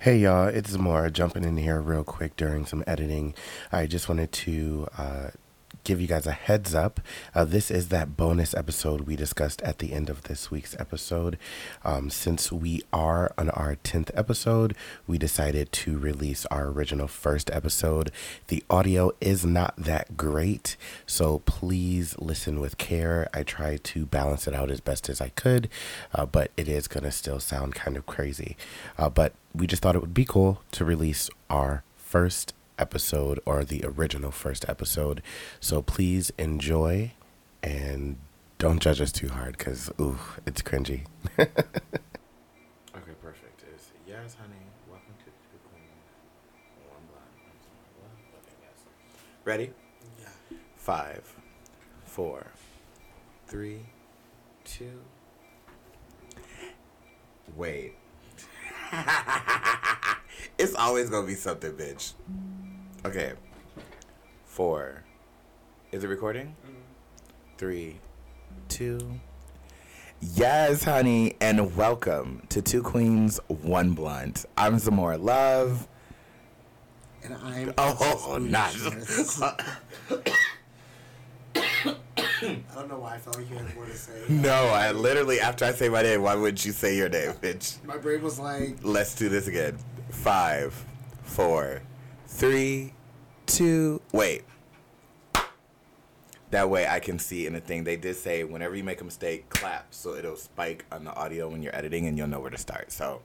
Hey y'all, it's Zamora jumping in here real quick during some editing. I just wanted to uh, give you guys a heads up. Uh, this is that bonus episode we discussed at the end of this week's episode. Um, since we are on our 10th episode, we decided to release our original first episode. The audio is not that great, so please listen with care. I tried to balance it out as best as I could, uh, but it is going to still sound kind of crazy. Uh, but we just thought it would be cool to release our first episode or the original first episode. So please enjoy and don't judge us too hard because, ooh, it's cringy. okay, perfect. Is yes, honey. Welcome to the Queen. One blind. Okay, yes. Ready? Yeah. Five, four, three, two. Wait. it's always gonna be something, bitch. Okay. Four. Is it recording? Mm-hmm. Three, two. Yes, honey, and welcome to Two Queens, One Blunt. I'm Zamora Love. And I'm. Oh, oh, oh Princess nice. I don't know why I felt like you had more to say. No, I literally, after I say my name, why wouldn't you say your name, bitch? My brain was like, Let's do this again. Five, four, three, two. Wait. That way I can see in the thing. They did say whenever you make a mistake, clap so it'll spike on the audio when you're editing and you'll know where to start. So,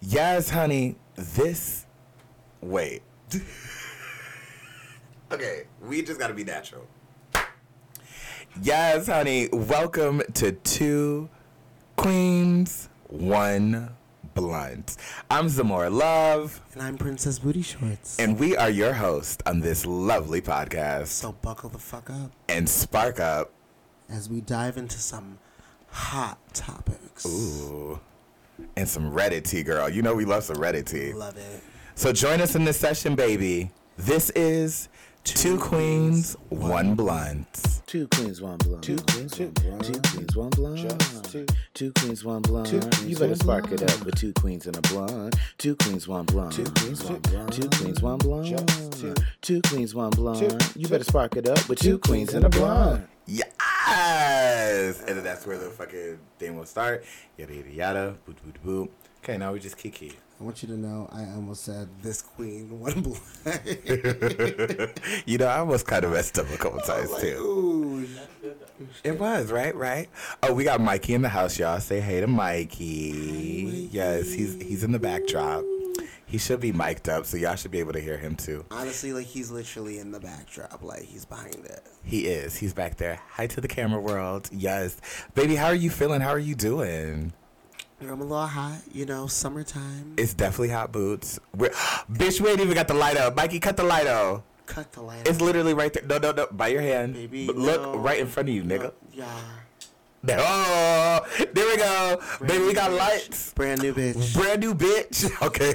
yes, honey, this. Wait. okay, we just gotta be natural. Yes, honey, welcome to Two Queens, One Blunt. I'm Zamora Love, and I'm Princess Booty Shorts. and we are your host on this lovely podcast. so buckle the fuck up And spark up. as we dive into some hot topics. Ooh. And some Reddit tea, girl. You know we love some Reddit tea. Love it. So join us in this session, baby. This is Two Queens, One Blunt. Two queens, one blonde. Two queens, two, one blonde. two queens, one blonde. Just two. Two queens, one blonde. Two queens, you better one spark it up with two queens and a blonde. Two queens, one blonde. Two queens, one blonde. Two queens, one blonde. Just two. Two queens, one blonde. Two, you better spark it up with Two two queens and a blonde. Yes! And then that's where the fucking thing will start. Yada yada yada. Boop boop boop. Okay, now we just kiki. I want you to know I almost said this queen, one blood. you know, I almost kind of messed up a couple times like, too. ooh. It was right, right. Oh, we got Mikey in the house, y'all. Say hey to Mikey. Mikey. Yes, he's he's in the backdrop. He should be mic'd up, so y'all should be able to hear him too. Honestly, like he's literally in the backdrop, like he's behind it. He is. He's back there. Hi to the camera world. Yes, baby. How are you feeling? How are you doing? I'm a little hot, you know, summertime. It's definitely hot boots. We're, bitch, we ain't even got the light up. Mikey, cut the light out. Cut the light. It's literally right there. No, no, no. By your hand. Baby, But look no. right in front of you, nigga. Yeah. There. Oh, there we go. Baby, we got lights. Brand new bitch. Brand new bitch. Okay.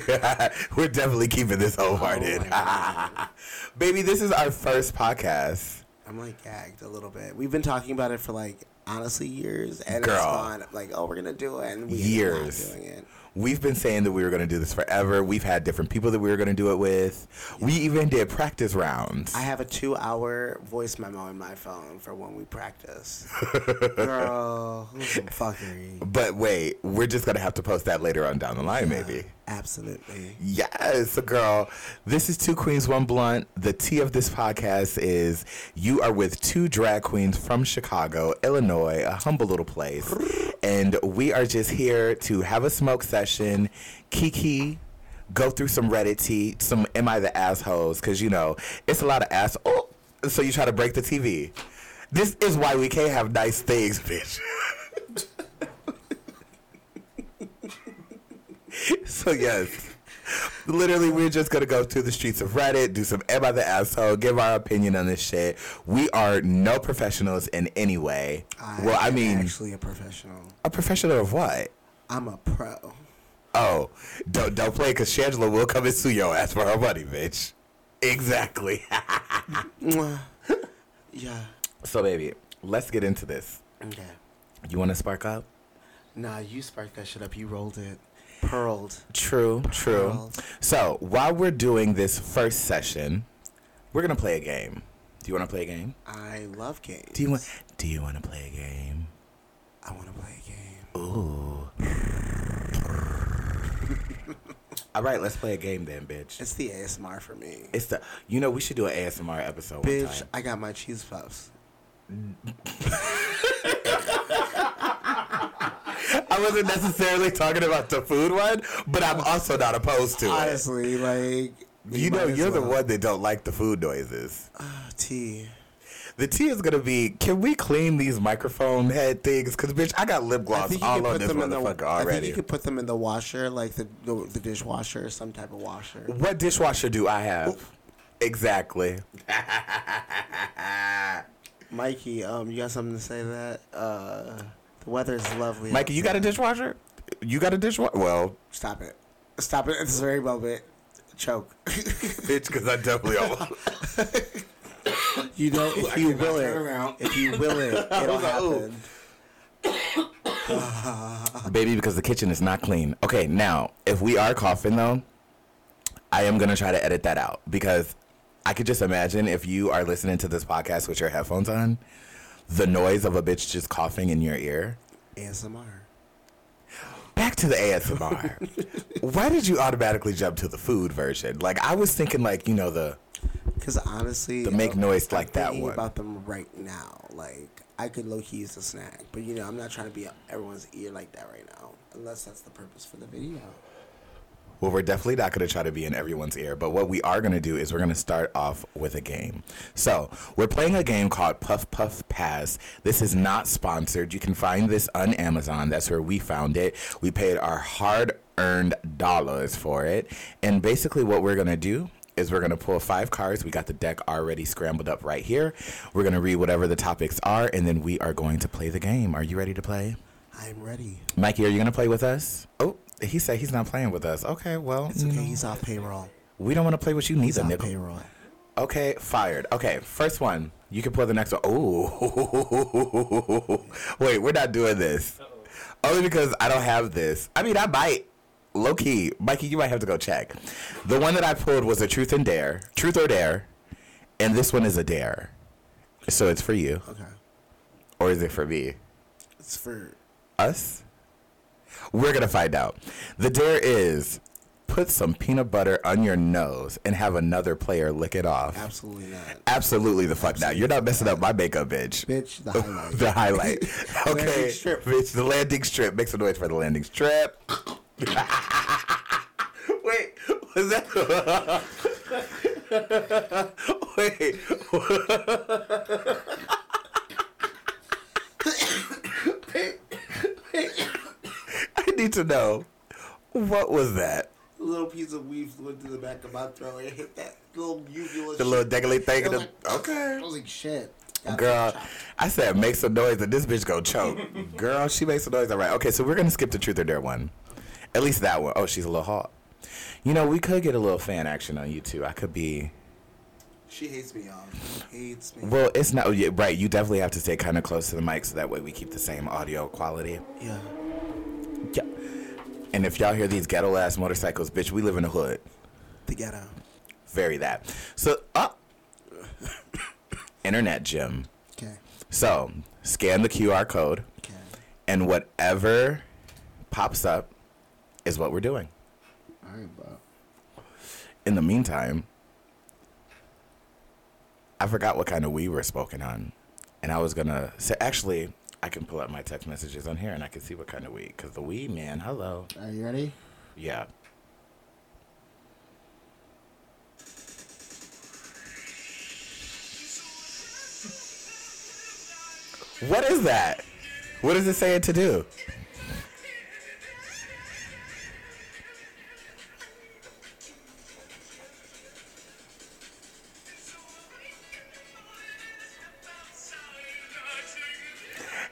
We're definitely keeping this wholehearted. Oh Baby, this is our first podcast. I'm like gagged a little bit. We've been talking about it for like honestly years, and it's Girl. gone like, oh, we're gonna do it, and we Years. Doing it. We've been saying that we were going to do this forever. We've had different people that we were going to do it with. We even did practice rounds. I have a two-hour voice memo in my phone for when we practice. Girl, who's some fuckery? But wait, we're just gonna have to post that later on down the line, maybe. Absolutely. Yes, girl. This is Two Queens, One Blunt. The tea of this podcast is you are with two drag queens from Chicago, Illinois, a humble little place. And we are just here to have a smoke session, kiki, go through some Reddit tea, some Am I the Assholes? Because, you know, it's a lot of ass. Oh, so you try to break the TV. This is why we can't have nice things, bitch. so yes, literally, we're just gonna go through the streets of Reddit, do some "Am I the asshole?" Give our opinion on this shit. We are no professionals in any way. well, I mean, actually a professional. a professional of what? I'm a pro. Oh, don't don't play because Shangela will come and sue your ass for her money, bitch. Exactly. Yeah. so, baby, let's get into this. Okay. You want to spark up? Nah, you sparked that shit up. You rolled it. Pearled. True, true. Well. So while we're doing this first session, we're gonna play a game. Do you want to play a game? I love games. Do you want? Do you want to play a game? I want to play a game. Ooh. All right, let's play a game then, bitch. It's the ASMR for me. It's the. You know, we should do an ASMR episode. Bitch. I got my cheese puffs. I wasn't necessarily talking about the food one, but I'm also not opposed to it. Honestly, like You know, you're the one that don't like the food noises. Ah, tea. The tea is gonna be. Can we clean these microphone head things? Cause bitch, I got lip gloss all on this in the. motherfucker I think already. you could put them in the washer, like the the, the dishwasher or some type of washer. What dishwasher do I have? Exactly. Mikey, um, you got something to say to that? Uh, the weather is lovely. Mikey, you got a dishwasher? You got a dishwasher? Well, Stop it. Stop it at this very moment. Choke. bitch, because I definitely almost. you know, if you will it, if you will it, it'll happen. Baby, because the kitchen is not clean. Okay, now, if we are coughing though, I am going to try to edit that out because I could just imagine if you are listening to this podcast with your headphones on, the noise of a bitch just coughing in your ear. ASMR. Back to the ASMR. Why did you automatically jump to the food version? Like I was thinking, like you know the Because honestly, To make uh, noise I'm like that one. about them right now. Like I could low key use a snack, but you know, I'm not trying to be everyone's ear like that right now, unless that's the purpose for the video. Well, we're definitely not going to try to be in everyone's ear, but what we are going to do is we're going to start off with a game. So, we're playing a game called Puff Puff Pass. This is not sponsored. You can find this on Amazon. That's where we found it. We paid our hard earned dollars for it. And basically, what we're going to do is we're going to pull five cards. We got the deck already scrambled up right here. We're going to read whatever the topics are, and then we are going to play the game. Are you ready to play? I'm ready. Mikey, are you going to play with us? Oh, he said he's not playing with us. Okay, well, It's you okay. know. He's off payroll. We don't want to play with you He's neither, off payroll. Okay, fired. Okay, first one. You can pull the next one. Oh, wait, we're not doing this. Only because I don't have this. I mean, I might. Low key, Mikey, you might have to go check. The one that I pulled was a truth and dare, truth or dare, and this one is a dare. So it's for you, Okay. or is it for me? It's for Us? We're gonna find out. The dare is put some peanut butter on your nose and have another player lick it off. absolutely not. Absolutely the fuck not. You're not messing up my makeup, bitch. Bitch, the highlight. the highlight. Okay. Landing strip. Bitch, the landing strip. Make some noise for the landing strip. Wait, was that? Wait, Wait. I need to know. What was that? A little piece of weave went through the back of my throat and hit that little uvula. The little shit. dangly thing. The- like, okay. I was like, shit. Got Girl. I said make some noise and this bitch go choke. Girl, she makes some noise. All right. Okay, so we're gonna skip the truth or dare one. At least that one. Oh, she's a little hot. You know, we could get a little fan action on you too. I could be. She hates me, y'all. She hates me. Well, it's not oh, yeah, right. You definitely have to stay kind of close to the mic so that way we keep the same audio quality. Yeah. Yeah. And if y'all hear these ghetto ass motorcycles, bitch, we live in the hood. The ghetto. Very that. So, uh, internet gym. Okay. So, scan the QR code. Okay. and whatever pops up is what we're doing. All right, bro. In the meantime, I forgot what kind of we were spoken on, and I was gonna say actually I can pull up my text messages on here and I can see what kind of we because the we man, hello, Are you ready? yeah. What is that? What is it saying to do?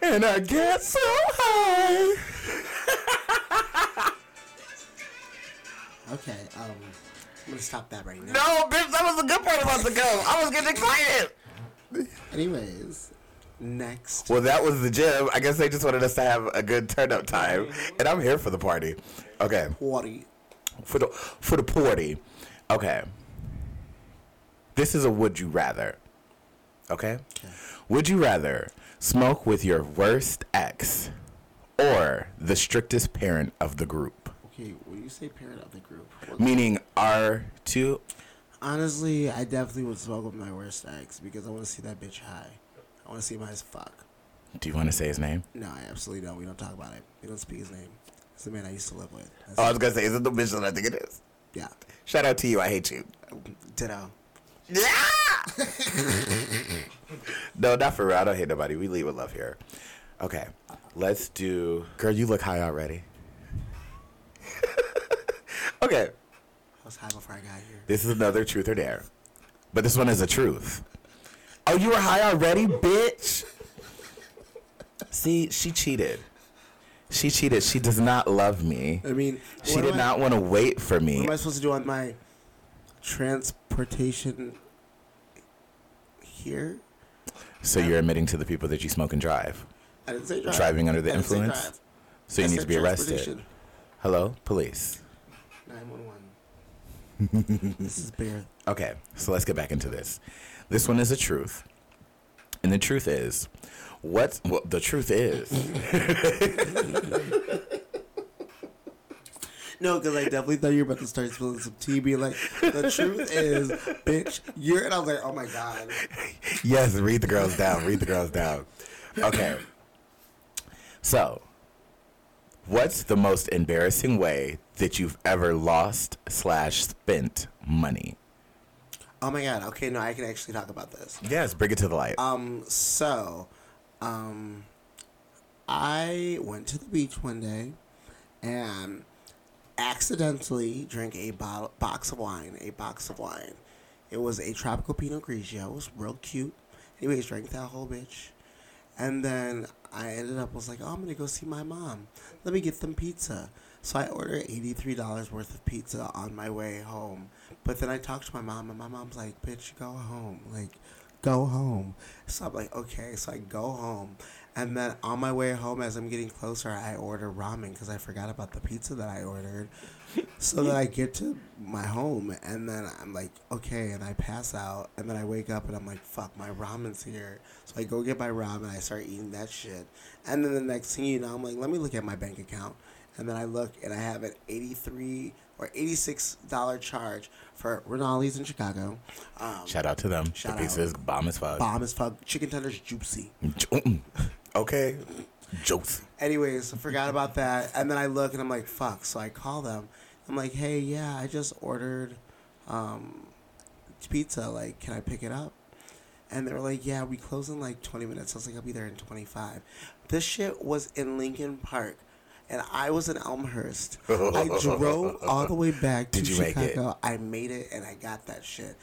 And I get so high. Okay. Um, I'm gonna stop that right now. No, bitch, that was the good part about the go. I was getting excited. Anyways, Next. Well, that was the gym. I guess they just wanted us to have a good turn up time, and I'm here for the party. Okay, Party. for the for the party. Okay, this is a would you rather. Okay, would you rather smoke with your worst ex or the strictest parent of the group? Okay, when you say parent of the group, Meaning R2. honestly, I definitely would smoke with my worst ex because I want to see that bitch high. I want to see him high as fuck. Do you want to say his name? No, I absolutely don't. We don't talk about it. We don't speak his name. It's the man I used to live with. That's Oh, I was gonna say, is it the bitch that I think it is? yeah. Shout out to you. I hate you. Ditto. Yeah. no, not for real. I don't hate nobody. We leave with love here. Okay, let's do. Girl, you look high already. okay, I was high before I got here. this is another truth or dare, but this one is a truth. Oh, you were high already, bitch. See, she cheated. She cheated. She does not love me. I mean, She did am I- not want to wait for me. What me. am I supposed to do on my transportation here? So you're admitting to the people that you smoke and drive. I didn't say drive. Driving under the I didn't say influence? So you I need to be arrested. Hello, police. 911. this is Bear. Okay, so let's get back into this. This one is a truth. And the truth is, what well, the truth is, No, because I definitely thought you were about to start spilling some tea, being like, the truth is, bitch, you're. And I was like, oh my God. yes, read the girls down, read the girls down. Okay. So, what's the most embarrassing way that you've ever lost slash spent money? Oh my God. Okay, no, I can actually talk about this. Yes, bring it to the light. Um, so, um, I went to the beach one day and accidentally drank a bottle, box of wine. A box of wine. It was a tropical Pinot Grigio. It was real cute. Anyways, drank that whole bitch. And then I ended up was like, oh, I'm gonna go see my mom. Let me get them pizza. So I ordered eighty three dollars worth of pizza on my way home. But then I talked to my mom, and my mom's like, "Bitch, go home. Like, go home." So I'm like, "Okay." So I go home, and then on my way home, as I'm getting closer, I order ramen because I forgot about the pizza that I ordered. so then I get to my home, and then I'm like, "Okay," and I pass out, and then I wake up, and I'm like, "Fuck, my ramen's here." So I go get my ramen, I start eating that shit, and then the next thing you know, I'm like, "Let me look at my bank account." And then I look and I have an 83 or $86 charge for Rinaldi's in Chicago. Um, Shout out to them. Shout the pizza is bomb as fuck. bomb as fuck. Chicken tenders juicy. Okay. Jokes. Anyways, I forgot about that. And then I look and I'm like, fuck. So I call them. I'm like, hey, yeah, I just ordered um, pizza. Like, can I pick it up? And they were like, yeah, we close in like 20 minutes. I was like, I'll be there in 25. This shit was in Lincoln Park. And I was in Elmhurst. I drove all the way back to Did you make it? Chicago. I made it and I got that shit.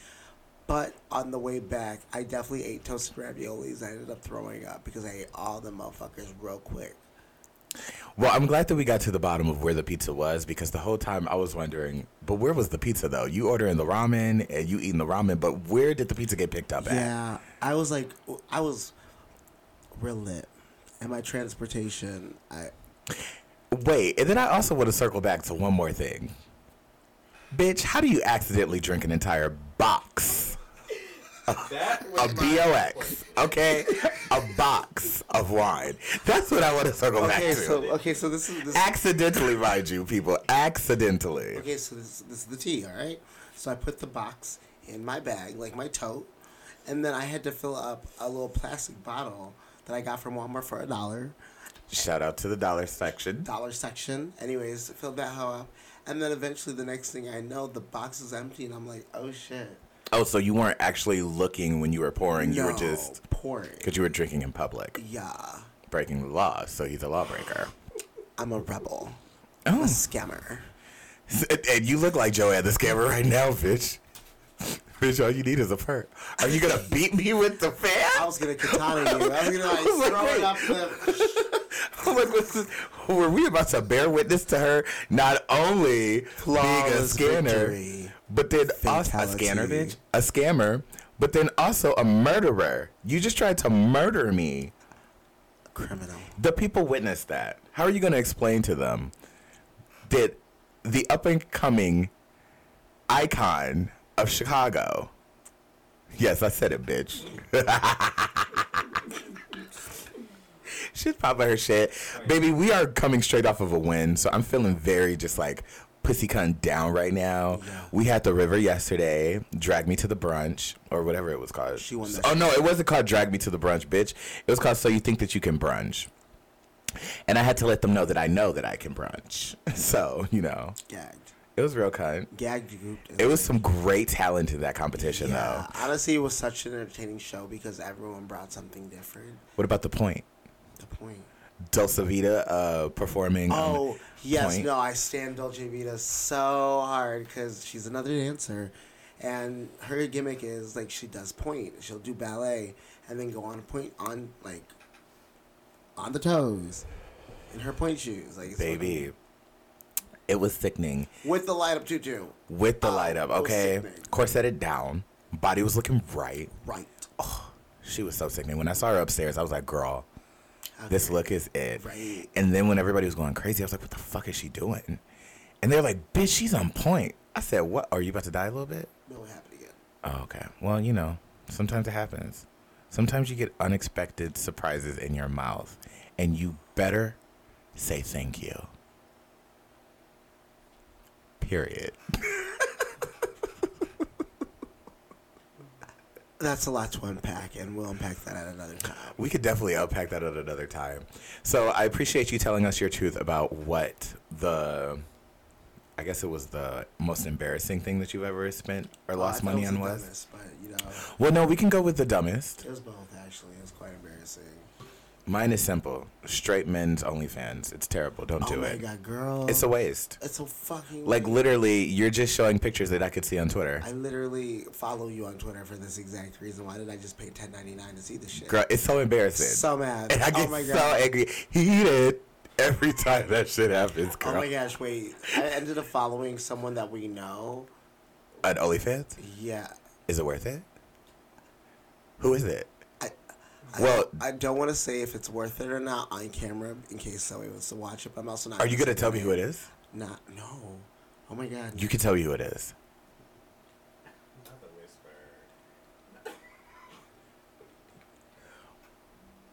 But on the way back, I definitely ate toasted raviolis. I ended up throwing up because I ate all the motherfuckers real quick. Well, I'm glad that we got to the bottom of where the pizza was because the whole time I was wondering, but where was the pizza though? You ordering the ramen and you eating the ramen, but where did the pizza get picked up at? Yeah, I was like, I was real lit. And my transportation, I Wait, and then I also want to circle back to one more thing. Bitch, how do you accidentally drink an entire box? A BOX, okay? a box of wine. That's what I want to circle back okay. to. So okay, so this is this. accidentally, mind you, people. Accidentally. Okay, so this this is the tea. All right. So I put the box in my bag, like my tote, and then I had to fill up a little plastic bottle that I got from Walmart for a dollar. Shout out to the dollar section. dollar section. Anyways, filled that hoe up. And then eventually the next thing I know, the box is empty and I'm like, oh shit. Oh, so you weren't actually looking when you were pouring. You were just pouring. because you were drinking in public, Yeah. breaking the law. So he's a lawbreaker. I'm a rebel. I'm Oh, a scammer. and you look like Joanne the scammer right now, bitch. Bitch, all you need is a perk. Are you gonna beat me with the fan? I was gonna katana you. I was gonna like throw it up the I'm like, this? Were we about to bear witness to her not only being a Flawless scanner, victory. but then also a scanner, bitch, a scammer, but then also a murderer. You just tried to murder me. Criminal. The people witnessed that. How are you going to explain to them that the up and coming icon of Chicago? Yes, I said it, bitch. She's popping her shit. Baby, we are coming straight off of a win, so I'm feeling very just like pussy cunt down right now. We had the river yesterday, drag me to the brunch, or whatever it was called. She won Oh no, it wasn't called drag me to the brunch, bitch. It was called so you think that you can brunch. And I had to let them know that I know that I can brunch. So, you know, Gagged. it was real cunt. Gagged you. It was some great talent in that competition Yeah, though. honestly, it was such an entertaining show because everyone brought something different. What about the point? Dulce Vita uh, performing. Oh yes, Point. no, I stand Dulce Vita so hard because she's another dancer, and her gimmick is like she does pointe. She'll do ballet and then go on pointe on like on the toes in her pointe shoes, like Baby. It was sickening. with the light up tutu. With the Oh, light up, okay? Corseted down. Body was looking right. Right. Oh, She was so sickening. When I saw her upstairs, I was like, girl, this look is it. Right. And then when everybody was going crazy, I was like, what the fuck is she doing? And they're like, bitch, she's on point. I said, what? Are you about to die a little bit? No, it happened again. Oh, okay. Well, you know, sometimes it happens. Sometimes you get unexpected surprises in your mouth, and you better say thank you. Period. That's a lot to unpack, and we'll unpack that at another time. We could definitely unpack that at another time. So I appreciate you telling us your truth about what the, I guess it was the most embarrassing thing that you've ever spent or Oh, lost money on was. dumbest, but you know, Well, no, we can go with the dumbest. it was both actually. It was quite embarrassing. Mine is simple: straight men's OnlyFans. It's terrible. Don't oh do my it. god, girl! It's a waste. It's a fucking Like waste. literally, you're just showing pictures that I could see on Twitter. I literally follow you on Twitter for this exact reason. Why did I just pay ten ninety nine to see this shit? Girl, it's so embarrassing. So mad. and I oh get oh my God. so angry, heated every time that shit happens, Oh my gosh! Wait, I ended up following someone that we know. An OnlyFans? Yeah. Is it worth it? Who is it? I, I Well- I don't want to say if it's worth it or not on camera in case somebody wants to watch it. But I'm also not. Are you gonna tell me who it is? Not. No. Oh my god. You can tell me who it is.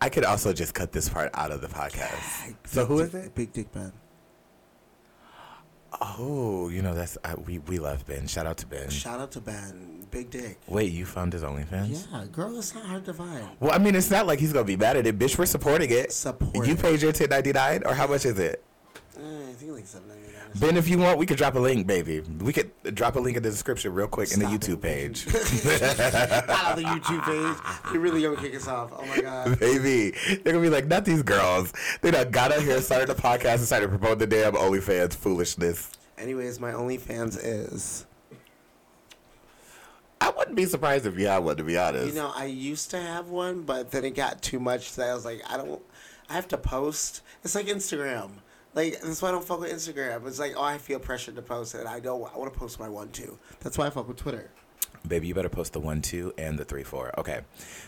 I could also just cut this part out of the podcast. So who is it? Big Dick Ben. Oh, you know that's I, we we love Ben. Shout out to Ben. Shout out to Ben. Big Dick. Wait, you found his OnlyFans? Yeah, girl, it's not hard to find. Well, I mean, it's not like he's gonna be mad at it, bitch. We're supporting it. Support You paid your ten ninety nine, or how much is it? Eh, I think like seven ninety nine. Ben, if you want, we could drop a link, baby. We could drop a link in the description real quick in the YouTube it. page. Not on the YouTube page. They really gonna kick us off. Oh my god. Baby, they're gonna be like, not these girls. They done got out here, started the podcast, and started to promote the damn OnlyFans foolishness. Anyways, my OnlyFans is. I wouldn't be surprised if you had one, to be honest. You know, I used to have one, but then it got too much that I was like, I don't. I have to post. It's like Instagram. Like that's why I don't fuck with Instagram. It's like, oh, I feel pressured to post it. I don't. I want to post my one too. That's why I fuck with Twitter. Baby, you better post the one, two, and the three, four. Okay.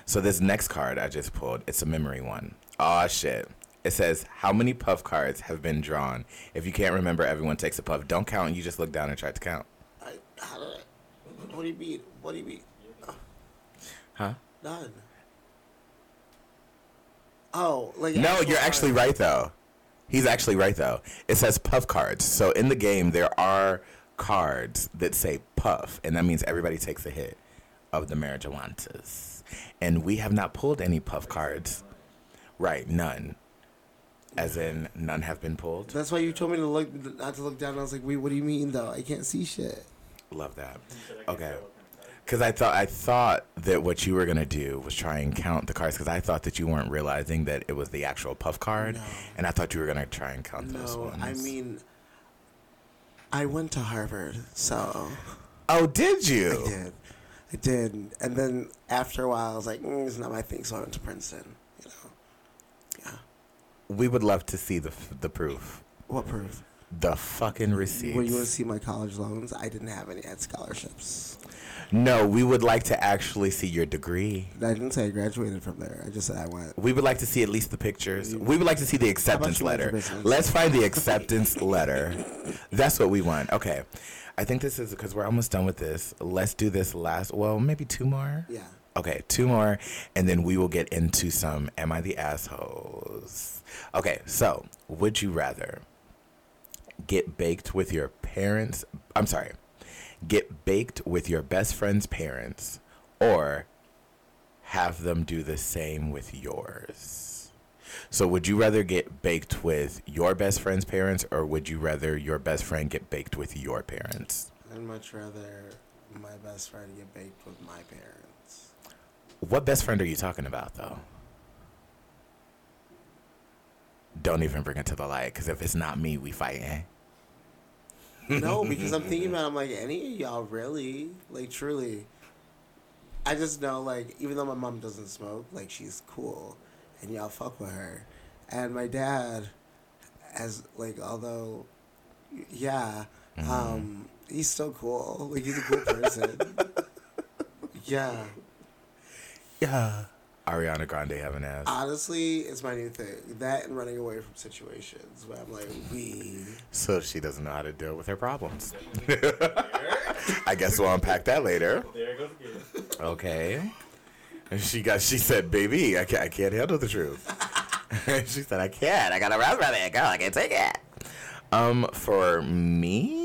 So this next card I just pulled, it's a memory one. Aw, shit. It says, how many puff cards have been drawn? If you can't remember, everyone takes a puff. Don't count. You just look down and try to count. I, how did I, what do you mean? What do you mean? Huh? None. Oh, like No, you're actually right, though. He's actually right, though. It says puff cards. So in the game, there are cards that say puff, and that means everybody takes a hit of the marijuanas. And we have not pulled any puff cards. Right, none. As in, none have been pulled. That's why you told me to look, not to look down. I was like, wait, what do you mean though? I can't see shit. Love that. Okay. Because I thought I thought that what you were gonna do was try and count the cards. Because I thought that you weren't realizing that it was the actual puff card, No. and I thought you were gonna try and count those No, ones. I mean, I went to Harvard, so oh, did you? I did, I did, and then after a while, I was like, mm, it's not my thing, so I went to Princeton. You know, yeah. We would love to see the f- the proof What proof? the fucking receipts. When you want to see my college loans, I didn't have any. Had scholarships. No, we would like to actually see your degree. I didn't say I graduated from there. I just said I went. We would like to see at least the pictures. We would like to see the acceptance you mind your letter. Let's find the acceptance letter. That's what we want. Okay. I think this is because we're almost done with this. Let's do this last, well, maybe two more. Yeah. Okay, two more, and then we will get into some Am I the Assholes? Okay, so would you rather get baked with your parents? I'm sorry, get baked with your best friend's parents or have them do the same with yours? So, would you rather get baked with your best friend's parents or would you rather your best friend get baked with your parents? I'd much rather my best friend get baked with my parents. What best friend are you talking about, though? Don't even bring it to the light, because if it's not me, we fighting. No, because I'm thinking about I'm like any of y'all really like truly. I just know like even though my mom doesn't smoke, like she's cool, and y'all fuck with her, and my dad, as like although, yeah, um, he's still cool. Like he's a cool person. yeah, Yeah. Ariana Grande have an ass. honestly, it's my new thing. That and running away from situations where I'm like, we. so she doesn't know how to deal with her problems. I guess we'll unpack that later. There goes again. Okay. And she got. She said, "Baby, I can't, I can't handle the truth." she said, "I can't. I got a raspberry, girl. I can't take it." Um, for me,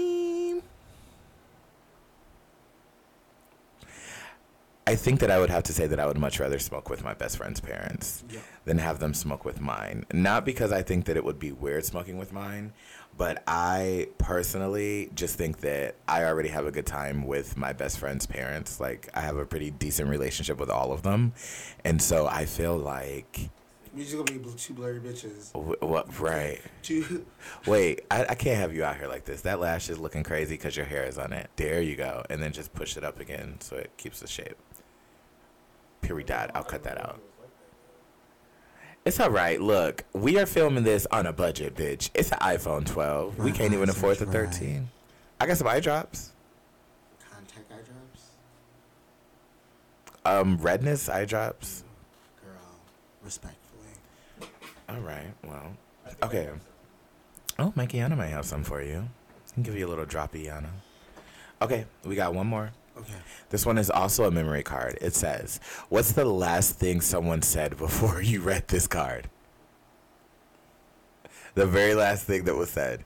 I think that I would have to say that I would much rather smoke with my best friend's parents Yeah. than have them smoke with mine. Not because I think that it would be weird smoking with mine, but I personally just think that I already have a good time with my best friend's parents. Like I have a pretty decent relationship with all of them, and so I feel like We just gonna be two blurry bitches. what right. Two. Wait, I, I can't have you out here like this. That lash is looking crazy because your hair is on it. There you go, and then just push it up again so it keeps the shape. Period. I'll cut that out. It's all right. Look, we are filming this on a budget, bitch. It's an iPhone 12. We can't even afford the dry. 13. I got some eye drops. Contact eye drops. Um, redness eye drops. Girl, respectfully. All right. Well, okay. Oh, Mikey Anna might have some for you. I can give you a little droppy, Anna. Okay, we got one more. Okay. This one is also a memory card. It says, What's the last thing someone said before you read this card? The very last thing that was said.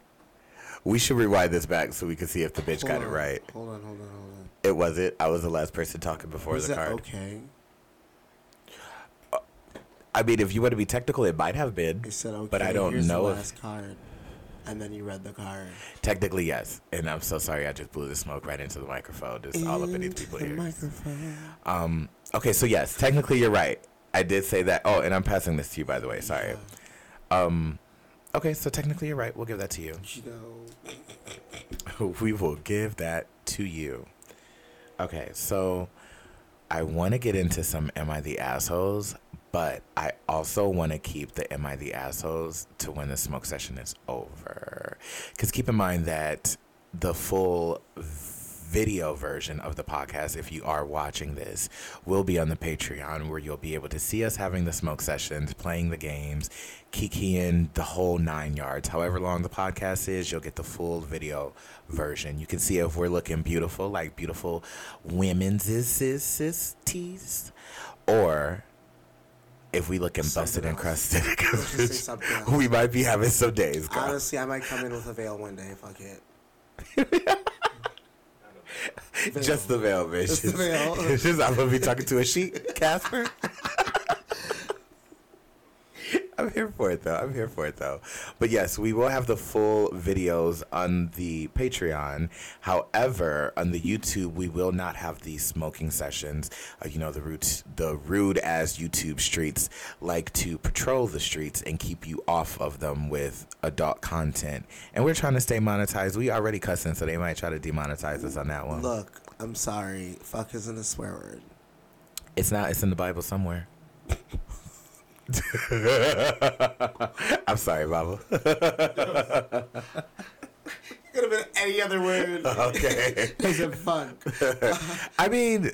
We should rewind this back so we can see if the bitch Hold got it right. Hold on, hold on, hold on. It was it. I was the last person talking before Was the that card. okay? Uh, I mean, if you want to be technical, it might have been. I said okay. But I don't know the if- card, and then you read the card. Technically, yes. And I'm so sorry I just blew the smoke right into the microphone. Just all up in these Into people's the ears. microphone. Um, okay, so yes, technically you're right. I did say that. Oh, and I'm passing this to you, by the way. Sorry. Um, okay, so technically you're right. We'll give that to you. You know, we will give that to you. Okay, so I want to get into some Am I the Assholes, but I also want to keep the Am I the Assholes to when the smoke session is over. Because keep in mind that the full video version of the podcast, if you are watching this, will be on the Patreon where you'll be able to see us having the smoke sessions, playing the games, kikiing the whole nine yards. However long the podcast is, you'll get the full video version. You can see if we're looking beautiful, like beautiful women's tees, or if we looking busted and crusted, Let's just say something else. we might be having some days. Girl. honestly, I might come in with a veil one day. Fuck it. Just the veil, bitch. Just the veil. I'm gonna be talking to a sheet, Casper. I'm here for it though. I'm here for it though. But yes, we will have the full videos on the Patreon. However, on the YouTube, we will not have these smoking sessions. Uh, you know, the rude, the rude as YouTube streets like to patrol the streets and keep you off of them with adult content. And we're trying to stay monetized. We already cussing, so they might try to demonetize us on that one. Look, I'm sorry. Fuck isn't a swear word. It's not. It's in the Bible somewhere. I'm sorry, Baba. could have been any other word. Okay. Makes it fun. I mean,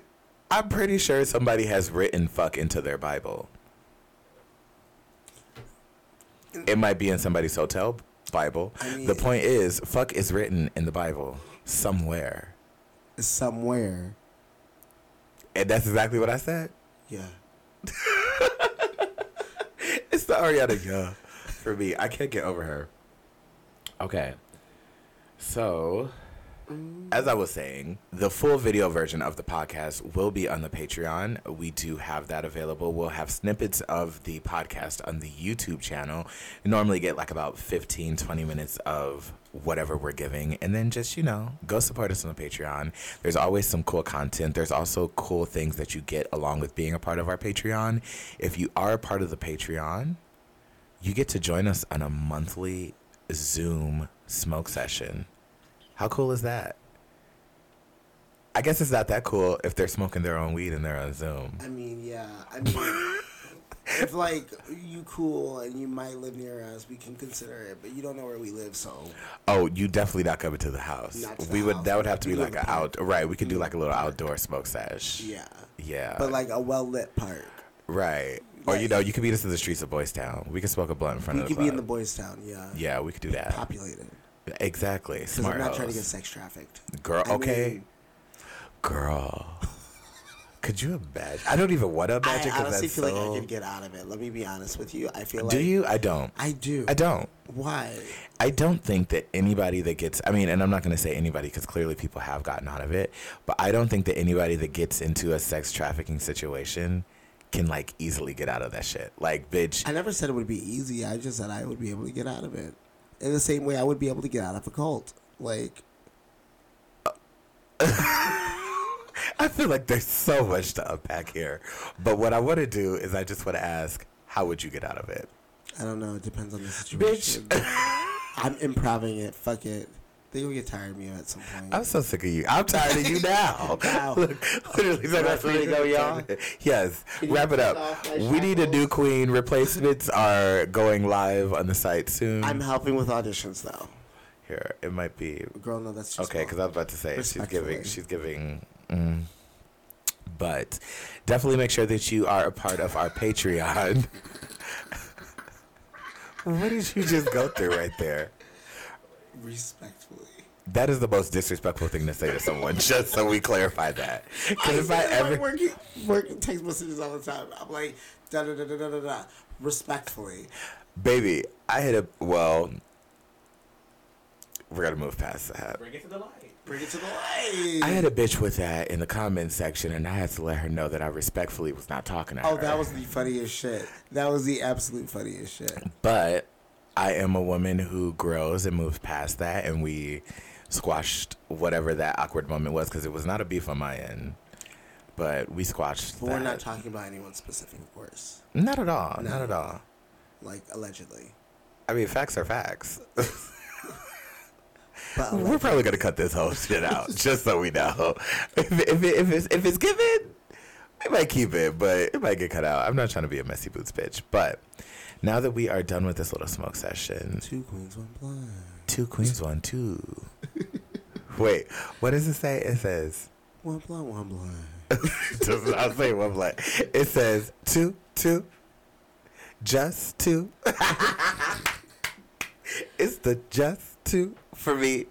I'm pretty sure somebody has written fuck into their Bible. It might be in somebody's hotel Bible. I mean- the point is, fuck is written in the Bible somewhere. Somewhere. And that's exactly what I said. Yeah. It's the Ariana for me. I can't get over her. Okay. So, as I was saying, the full video version of the podcast will be on the Patreon. We do have that available. We'll have snippets of the podcast on the YouTube channel. You normally get like about 15, 20 minutes of whatever we're giving. And then just, you know, go support us on the Patreon. There's always some cool content. There's also cool things that you get along with being a part of our Patreon. If you are a part of the Patreon, you get to join us on a monthly Zoom smoke session. How cool is that? I guess it's not that cool if they're smoking their own weed and they're on Zoom. I mean, yeah. I mean, if like you cool and you might live near us, we can consider it. But you don't know where we live, so Oh, you definitely not coming to the house. To the we would house. that would have to We be like an out right. We could do like a little outdoor smoke sesh. yeah. Yeah. But like a well lit park. right. Or you know, you could meet us in the streets of Boys Town. We could smoke a blunt in front of the We could be in the boys' town. Yeah. yeah, we could do that. Populated. Exactly. Smart I'm not trying to get sex trafficked. Girl, I okay. mean, Girl. Could you imagine? I don't even want to I imagine because honestly feel so. like I could get out of it. Let me be honest with you. I feel like do you? I don't. I do. I don't. Why? I don't think that anybody that gets, I mean, and I'm not going to say anybody because clearly people have gotten out of it, but I don't think that anybody that gets into a sex trafficking situation can like easily get out of that shit. Like, bitch, I never said it would be easy. I just said I would be able to get out of it. In the same way I would be able to get out of a cult. Like I feel like there's so much to unpack here. But what I want to do is I just want to ask, how would you get out of it? I don't know. It depends on the situation. Bitch. I'm improving it. Fuck it. They will get tired of me at some point. I'm so sick of you. I'm tired of you now. Wow. Look, literally, so that's where to go, y'all. Yes, wrap it up. We need a new queen. Replacements are going live on the site soon. I'm helping with auditions though. Here, it might be Girl, no, that's okay because I was about to say she's giving. She's giving. Mm, but definitely make sure that you are a part of our Patreon. what did you just go through right there? respectfully. That is the most disrespectful thing to say to someone. just so we clarify that, because if I say it like working, working text messages all the time. I'm like da da da da da da da. Respectfully. Baby, I hit a well. We're gonna move past that. Bring it to the light. Bring it to the light. I had a bitch with that in the comments section, and I had to let her know that I respectfully was not talking to oh, her. Oh, that was the funniest shit. That was the absolute funniest shit. But I am a woman who grows and moves past that, and we squashed whatever that awkward moment was because it was not a beef on my end. But we squashed But that. we're not talking about anyone specific, of course. Not at all. No. Not at all. Like allegedly. I mean, facts are facts. But We're allegedly. probably gonna cut this whole shit out, just so we know. If, if, it, if it's if it's given, we might keep it, but it might get cut out. I'm not trying to be a messy boots bitch. But now that we are done with this little smoke session, two queens, one blind. two queens, one two. Wait, what does it say? It says One blind, one blind. does not say one black. It says two, two, just two. it's the just two for me.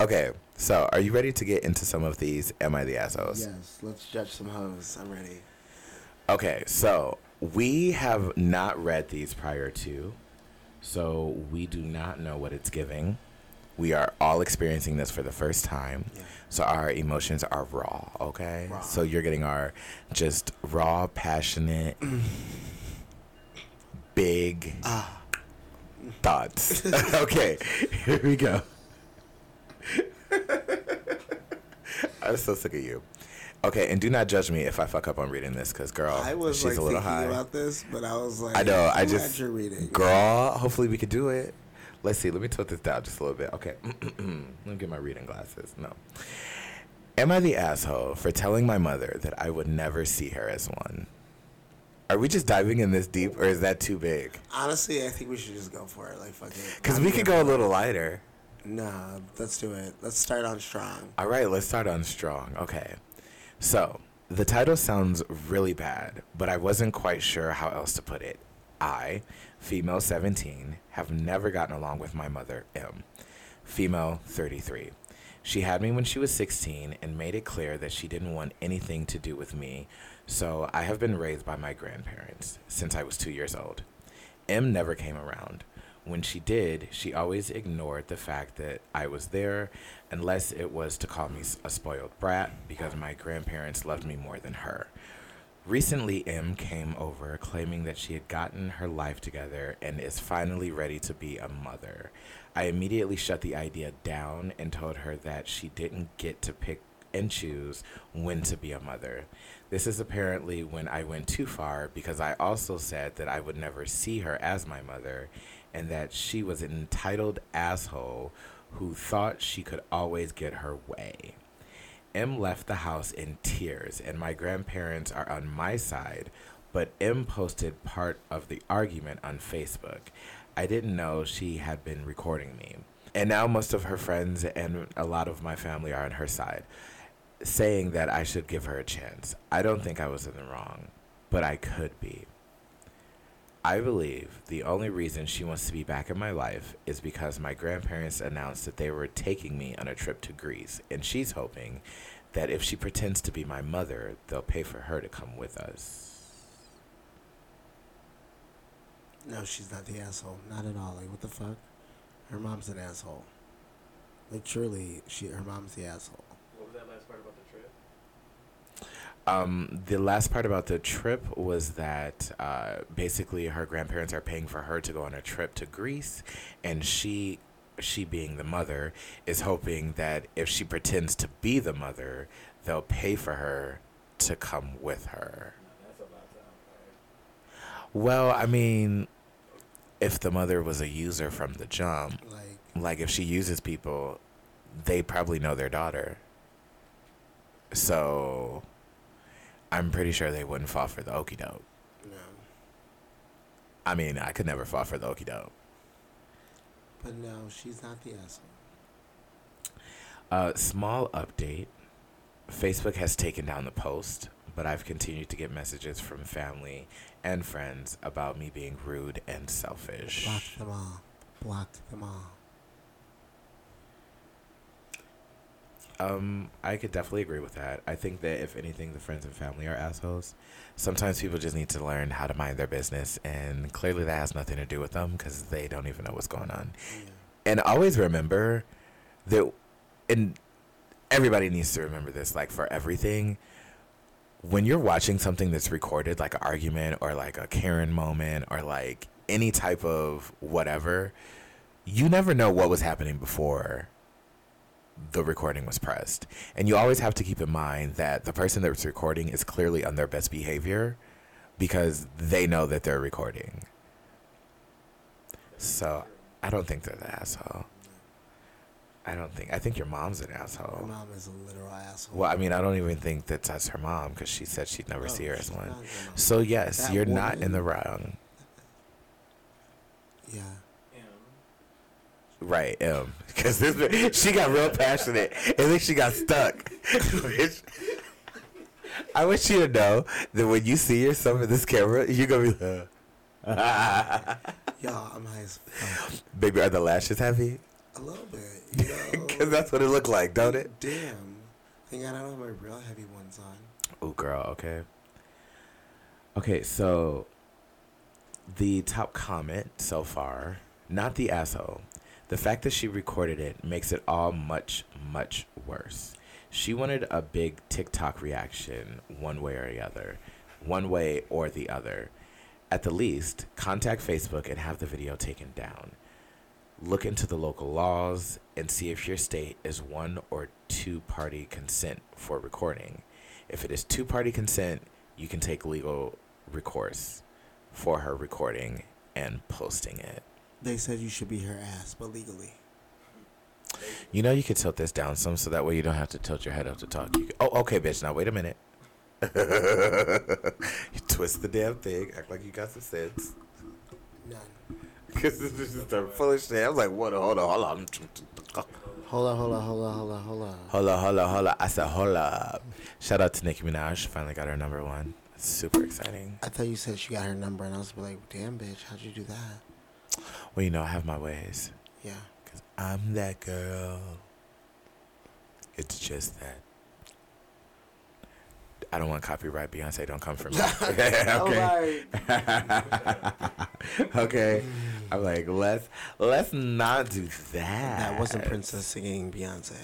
Okay, so are you ready to get into some of these? Am I the assholes? Yes, let's judge some hoes. I'm ready. Okay, so we have not read these prior to, so we do not know what it's giving. We are all experiencing this for the first time. Yeah. So our emotions are raw, okay? Raw. So you're getting our just raw, passionate, big Ah. Thoughts. okay, here we go. I'm so sick of you. Okay, and do not judge me if I fuck up on reading this, because girl, I was she's like a little high. about this, but I was like, I know. I just you're reading. Girl, hopefully we could do it. Let's see. Let me tilt this down just a little bit. Okay. let me get my reading glasses. No. Am I the asshole for telling my mother that I would never see her as one? Are we just diving in this deep, or is that too big? Honestly, I think we should just go for it. Like fuck it. Because we could go a little lighter. No, let's do it. Let's start on strong. All right, let's start on strong. Okay. So, the title sounds really bad, but I wasn't quite sure how else to put it. I, female 17, have never gotten along with my mother, M, female 33. She had me when she was 16 and made it clear that she didn't want anything to do with me, so I have been raised by my grandparents since I was two years old. M never came around. When she did, she always ignored the fact that I was there, unless it was to call me a spoiled brat because my grandparents loved me more than her. Recently, M came over claiming that she had gotten her life together and is finally ready to be a mother. I immediately shut the idea down and told her that she didn't get to pick and choose when to be a mother. This is apparently when I went too far because I also said that I would never see her as my mother and that she was an entitled asshole who thought she could always get her way. M left the house in tears, and my grandparents are on my side, but M posted part of the argument on Facebook. I didn't know she had been recording me. And now most of her friends and a lot of my family are on her side, saying that I should give her a chance. I don't think I was in the wrong, but I could be. I believe the only reason she wants to be back in my life is because my grandparents announced that they were taking me on a trip to Greece, and she's hoping that if she pretends to be my mother, they'll pay for her to come with us. No, she's not the asshole. Not at all. Like, what the fuck? Her mom's an asshole. Like, truly, she her mom's the asshole. What was that last part about the trip? Um, the last part about the trip was that uh, basically her grandparents are paying for her to go on a trip to Greece, and she, she being the mother, is hoping that if she pretends to be the mother, they'll pay for her to come with her. That's about to Well, I mean, if the mother was a user from the jump, Like, like if she uses people, they probably know their daughter. So I'm pretty sure they wouldn't fall for the okey doke. no. I mean, I could never fall for the okey doke. But no, she's not the asshole. Uh, small update Facebook has taken down the post, but I've continued to get messages from family and friends about me being rude and selfish. Blocked them all. Blocked them all. Um, I could definitely agree with that. I think that if anything, the friends and family are assholes. Sometimes people just need to learn how to mind their business, and clearly that has nothing to do with them because they don't even know what's going on. Yeah. And always remember that, and everybody needs to remember this. Like for everything, when you're watching something that's recorded, like an argument or like a Karen moment or like any type of whatever, you never know what was happening before the recording was pressed. And you always have to keep in mind that the person that's recording is clearly on their best behavior because they know that they're recording. So I don't think they're the asshole. I don't think. I think your mom's an Her asshole. mom is a literal asshole. Well, I mean, I don't even think that that's her mom because she said she'd never No, see her as one. not your mom. So yes, That you're not in the wrong. Yeah. Right, um, M. Because this she got real passionate, and then she got stuck. Which- I want you to know that when you see yourself in this camera, you're gonna be like, Y'all, I'm high as fuck. "Baby, are the lashes heavy?" A little bit. You know? Because that's what it looked like, don't it? Damn. Thank God I don't have my real heavy ones on. Oh, girl. Okay. Okay, so the top comment so far, not the asshole. The fact that she recorded it makes it all much, much worse. She wanted a big TikTok reaction, one way or the other, one way or the other. At the least, contact Facebook and have the video taken down. Look into the local laws and see if your state is one or two party consent for recording. If it is two party consent, you can take legal recourse for her recording and posting it. They said you should be her ass, but legally. You know, you could tilt this down some so that way you don't have to tilt your head up to talk. Oh, okay, bitch. Now, wait a minute. you twist the damn thing, act like you got some sense. None. Because this is just a full of shit. I was like, what? Hold on, hold on. Hold up, hold up, hold up, hold up, hold up. Hola, hola, hola. I said hola. up. Shout out to Nicki Minaj. Finally got her number one. Super exciting. I thought you said she got her number, and I was like, damn, bitch, how'd you do that? Well, you know, I have my ways. Yeah. Because I'm that girl. It's just that. I don't want copyright. Beyonce, don't come for me. okay. okay. I'm like, let's let's not do that. That wasn't Princess singing Beyonce.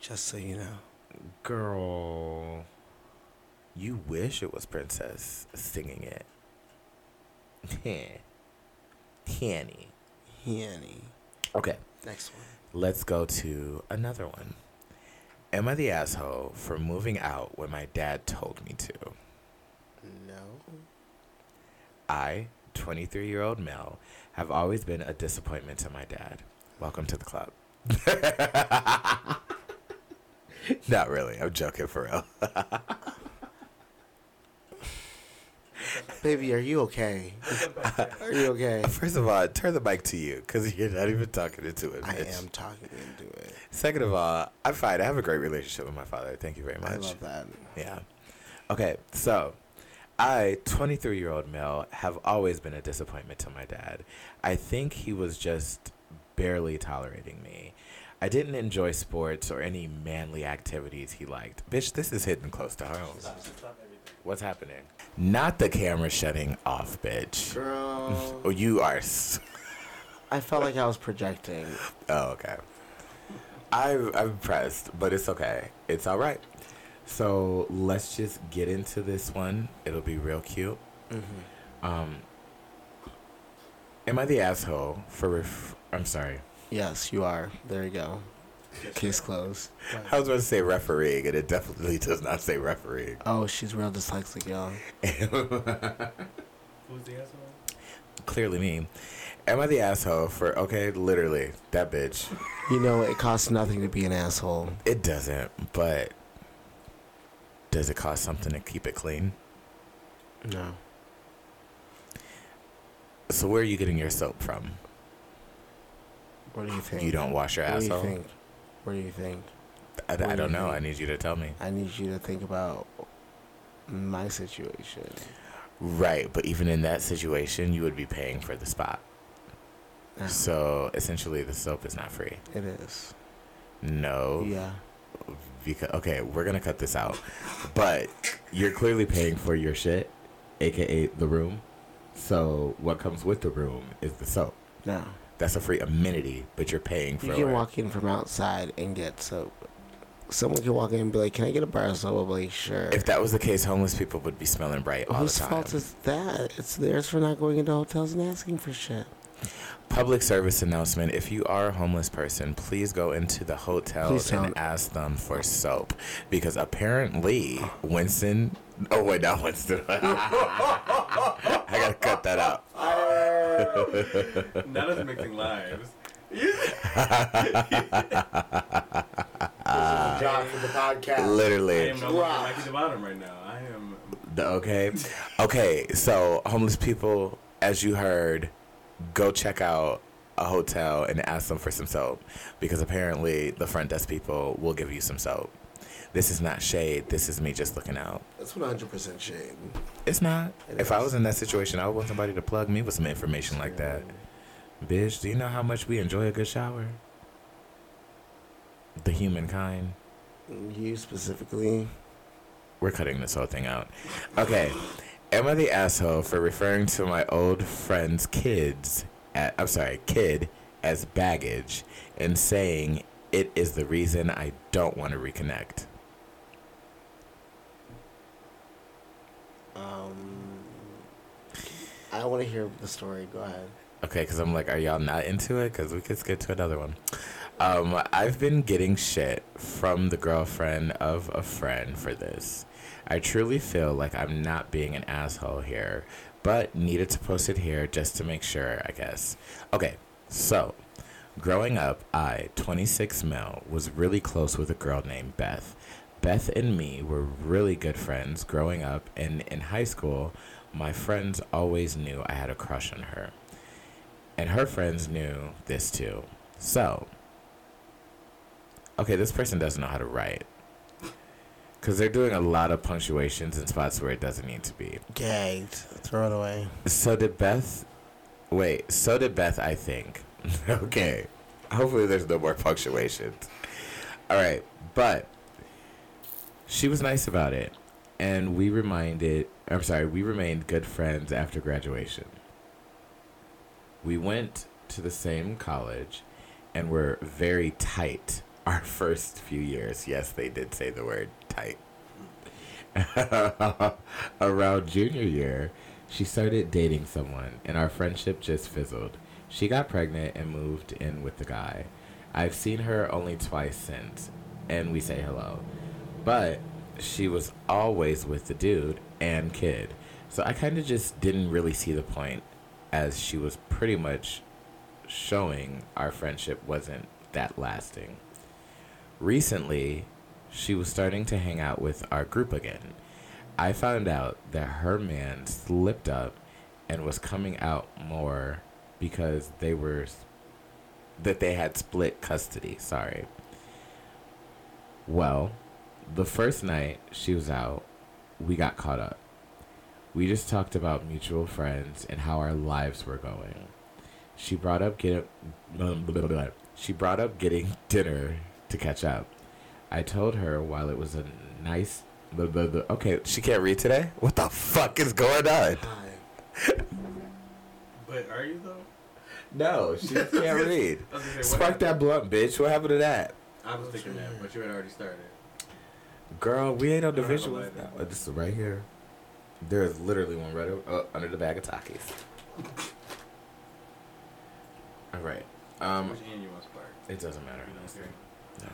Just so you know. Girl, you wish it was Princess singing it. Tanny. Henny. Okay, Next one. let's go to another one. Am I the asshole for moving out when my dad told me to? No. I, 23 year old male, have always been a disappointment to my dad. Welcome to the club. Not really. I'm joking for real. Baby, are you okay? are you okay? First of all, turn the mic to you because you're not even talking into it. I am talking into it. Second of all, I'm fine. I have a great relationship with my father. Thank you very much. I love that. Yeah. Okay, so I, 23 year old male, have always been a disappointment to my dad. I think he was just barely tolerating me. I didn't enjoy sports or any manly activities he liked. Bitch, this is hitting close to home. Stop everything. What's happening? Not the camera shutting off, bitch. Girl. Oh, you are. S- I felt like I was projecting. oh, okay. I'm, I'm impressed, but it's okay. It's all right. So let's just get into this one. It'll be real cute. Mm-hmm. Um, am I the asshole for? Ref- I'm sorry. Yes, you are. There you go. Case closed. I was going to say refereeing, and it definitely does not say refereeing. Oh, she's real dyslexic, y'all. Who's the asshole? Clearly me. Am I the asshole for? Okay, literally that bitch. You know, it costs nothing to be an asshole. It doesn't, but does it cost something to keep it clean? No. So where are you getting your soap from? What do you think? You don't wash your What do you asshole. think? What do you think? I, I do don't you know. think? I need you to tell me. I need you to think about my situation. Right, but even in that situation, you would be paying for the spot. No, So essentially, the soap is not free. it is. No. Yeah. Because okay, we're gonna cut this out, but you're clearly paying for your shit, aka the room. So what comes with the room is the soap. No. That's a free amenity, but you're paying for it. You can walk in from outside and get soap. Someone can walk in and be like, "Can I get a bar of soap?" I'm like, "Sure." If that was the case, homeless people would be smelling bright all Whose the time. Whose fault is that? It's theirs for not going into hotels and asking for shit. Public service announcement: If you are a homeless person, please go into the hotels and ask them for soap, because apparently Winston. Oh wait, not Winston. I gotta cut that out. None of mixing lives. This is the job for the podcast. Literally. I Literally. am no longer Mikey the bottom right now. I am. The- Okay. Okay. So, homeless people, as you heard, go check out a hotel and ask them for some soap because apparently the front desk people will give you some soap. This is not shade. This is me just looking out. That's 100% shade. It's not. It if I was in that situation, I would want somebody to plug me with some information like that. Bitch, do you know how much we enjoy a good shower? The humankind. Mm, you specifically. We're cutting this whole thing out. Okay. Am I the asshole for referring to my old friend's kids, at, I'm sorry, kid, as baggage and saying it is the reason I don't want to reconnect? I want to hear the story. Go ahead. Okay, because I'm like, are y'all not into it? Because we could skip to another one. Um, I've been getting shit from the girlfriend of a friend for this. I truly feel like I'm not being an asshole here, but needed to post it here just to make sure, I guess. Okay, so growing up, I, 26 Mel, was really close with a girl named Beth. Beth and me were really good friends growing up, and in high school, my friends always knew I had a crush on her and her friends knew this too. So, okay, this person doesn't know how to write. Because they're doing a lot of punctuations in spots where it doesn't need to be. Gagged. Throw it away. So did Beth. Wait, so did Beth, I think. okay. Hopefully there's no more punctuations. All right. But she was nice about it. And we reminded, I'm sorry, we remained good friends after graduation. We went to the same college and were very tight our first few years. Yes, they did say the word tight. Around junior year, she started dating someone, and our friendship just fizzled. She got pregnant and moved in with the guy. I've seen her only twice since, and we say hello. But she was always with the dude and kid. So I kind of just didn't really see the point, as she was pretty much showing our friendship wasn't that lasting. Recently, she was starting to hang out with our group again. I found out that her man slipped up and was coming out more because they were that they had split custody, sorry. Well, the first night she was out, we got caught up. We just talked about mutual friends and how our lives were going. She brought up get she brought up getting dinner to catch up. I told her while it was a nice okay, she can't read today? What the fuck is going on? But are you though? No, she can't read. Say, Spark happened? that blunt, bitch. What happened to that? I was thinking that, but you had already started. Girl, we ain't on the I visuals now. that. This is right here. There's literally one right o- uh, under the bag of Takis. All right. Um, Which end you want to spark? it doesn't matter. You I'm? No.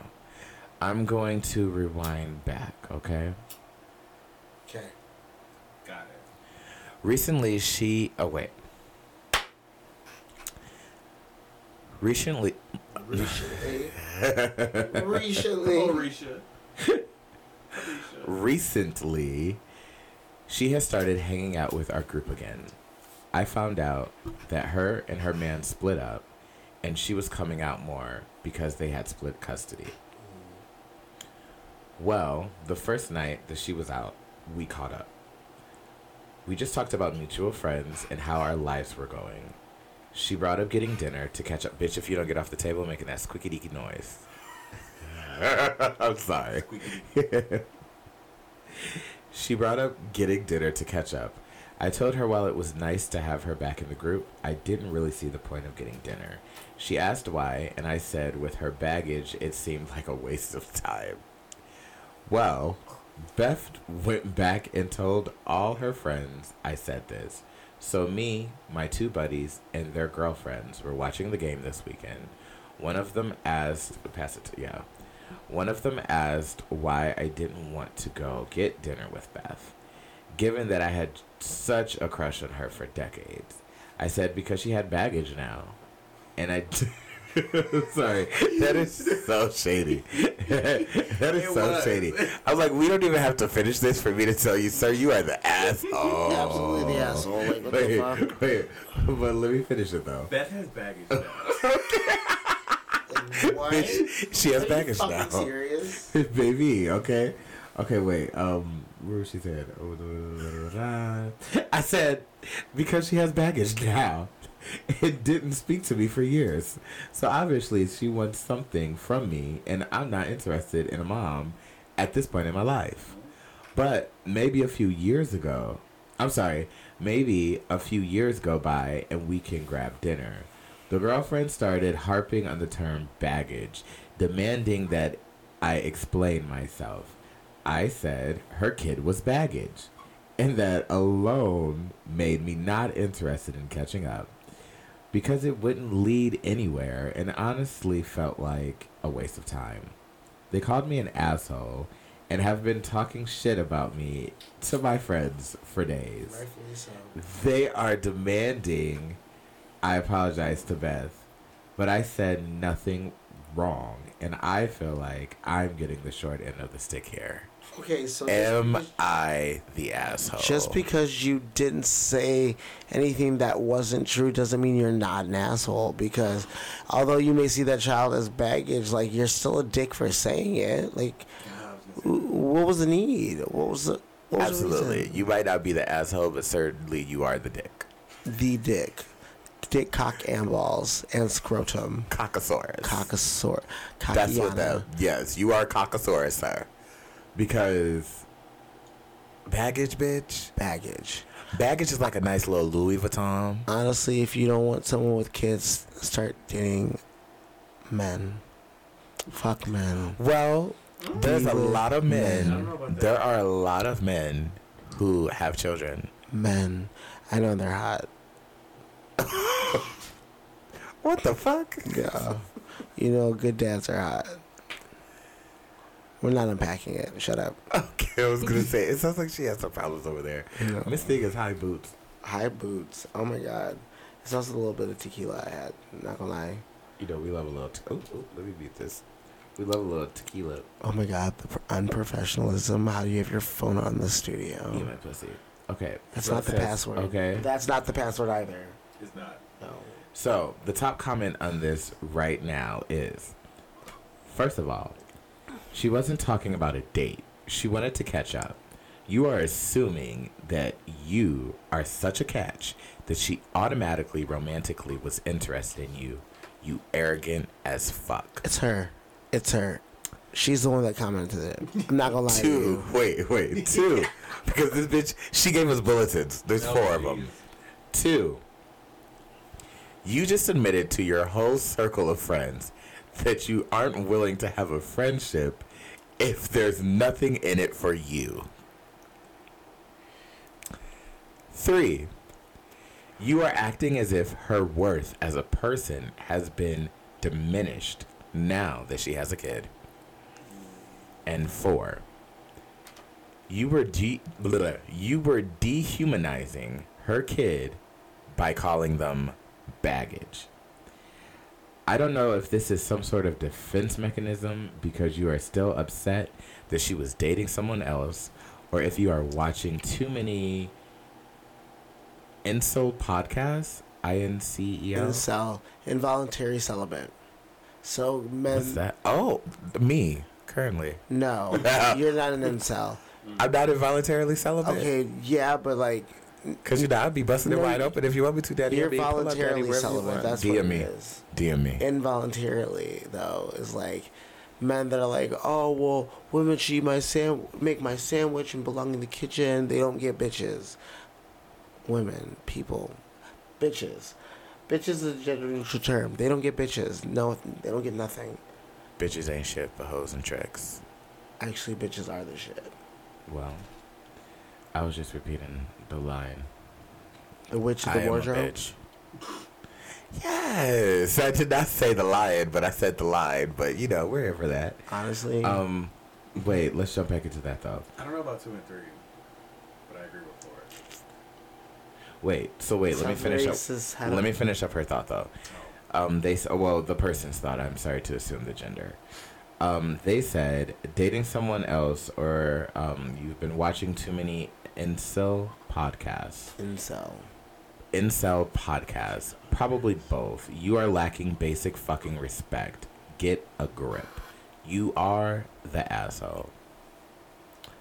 I'm going to rewind back, okay? Okay. Got it. Recently, she. Oh, wait. Recently. Recently. Oh, Recently. Recently she has started hanging out with our group again. I found out that her and her man split up and she was coming out more because they had split custody. Well, the first night that she was out, we caught up. We just talked about mutual friends and how our lives were going. She brought up getting dinner to catch up. Bitch, if you don't get off the table making that squeaky deaky noise. I'm sorry. She brought up getting dinner to catch up. I told her while it was nice to have her back in the group, I didn't really see the point of getting dinner. She asked why, and I said with her baggage, it seemed like a waste of time. Well, Beth went back and told all her friends I said this. So me, my two buddies, and their girlfriends were watching the game this weekend. One of them asked, pass it to, yeah. One of them asked why I didn't want to go get dinner with Beth, given that I had such a crush on her for decades. I said because she had baggage now. And I. Sorry, that is so shady. that is It so was. shady. I was like, we don't even have to finish this for me to tell you, sir, you are the asshole. Absolutely the asshole. Like? Wait, wait, but let me finish it though. Beth has baggage now. What? Bitch, she has Are baggage now. serious? Baby, okay. Okay, wait. Um, where was she said? I said because she has baggage now. It didn't speak to me for years. So obviously she wants something from me and I'm not interested in a mom at this point in my life. But maybe a few years ago, I'm sorry, maybe a few years go by and we can grab dinner. The girlfriend started harping on the term baggage, demanding that I explain myself. I said her kid was baggage, and that alone made me not interested in catching up because it wouldn't lead anywhere and honestly felt like a waste of time. They called me an asshole and have been talking shit about me to my friends for days. They are demanding I apologize to Beth, but I said nothing wrong, and I feel like I'm getting the short end of the stick here. Okay, so Am I the asshole? just because you didn't say anything that wasn't true doesn't mean you're not an asshole. Because although you may see that child as baggage, like you're still a dick for saying it. Like, what was the need? What was the what was Absolutely. reason? You might not be the asshole, but certainly you are the dick. the dick, dick, cock, and balls, and scrotum, Cockosaurus. cockasaur, That's what that. Yes, you are Cockosaurus, sir. Because baggage, bitch. baggage. Baggage is like a nice little Louis Vuitton. Honestly, if you don't want someone with kids, start dating men. Fuck men. Well, there's a lot of I men. don't know about that. There are a lot of men who have children. Men. I know they're hot. What the fuck? Yeah. You know, good dads are hot. We're not unpacking it. Shut up. Okay, I was gonna say it sounds like she has some problems over there. Yeah. Miss Thing is high boots. High boots. Oh my god. It's also a little bit of tequila I had. Not gonna lie. You know we love a little. Te- oh, oh, let me beat this. We love a little tequila. Oh my god, the pr- unprofessionalism. How do you have your phone on the studio? Eat my pussy. Okay, That's so not the says- password. Okay, That's not the password either. It's not. No. So the top comment on this right now is, first of all, she wasn't talking about a date. She wanted to catch up. You are assuming that you are such a catch that she automatically romantically was interested in you. You arrogant as fuck. It's her. It's her. She's the one that commented it. I'm not gonna lie to Two. you. Wait, wait. Two. because this bitch, she gave us bulletins. There's No, four of them. Two. You just admitted to your whole circle of friends that you aren't willing to have a friendship if there's nothing in it for you. Three. You are acting as if her worth as a person has been diminished now that she has a kid. And four. You were de- you were dehumanizing her kid by calling them baggage. I don't know if this is some sort of defense mechanism because you are still upset that she was dating someone else, or if you are watching too many incel podcasts. I N C E L. Incel. Involuntary celibate. So men. What's that? Oh, me currently. No, you're not an incel. I'm not involuntarily celibate. Okay, yeah, but like Cause you know I'd be busting it wide open if you want me to, Daddy. you're be- pull up, Daddy, voluntarily celibate. That's DM what me. it is. DM me. Involuntarily though is like men that are like, oh well, women should eat my sam- make my sandwich and belong in the kitchen. They don't get bitches. Women, people, bitches. Bitches is a gender neutral term. They don't get bitches. No, they don't get nothing. Bitches ain't shit but hoes and tricks. Actually, bitches are the shit. Well, I was just repeating the line. The witch of I the am a wardrobe. bitch. Yes, I did not say the lion, but I said the line. But you know, we're here for that. Honestly, Um, wait, let's jump back into that though. I don't know about two and three, but I agree with four. Wait, so wait, let me finish up. Let me finish up her thought though. Um, they well, the person's thought. I'm sorry to assume the gender. Um, they said dating someone else, or um, you've been watching too many incel Podcast. incel. Incel Podcast. probably both. You are lacking basic fucking respect. Get a grip. You are the asshole.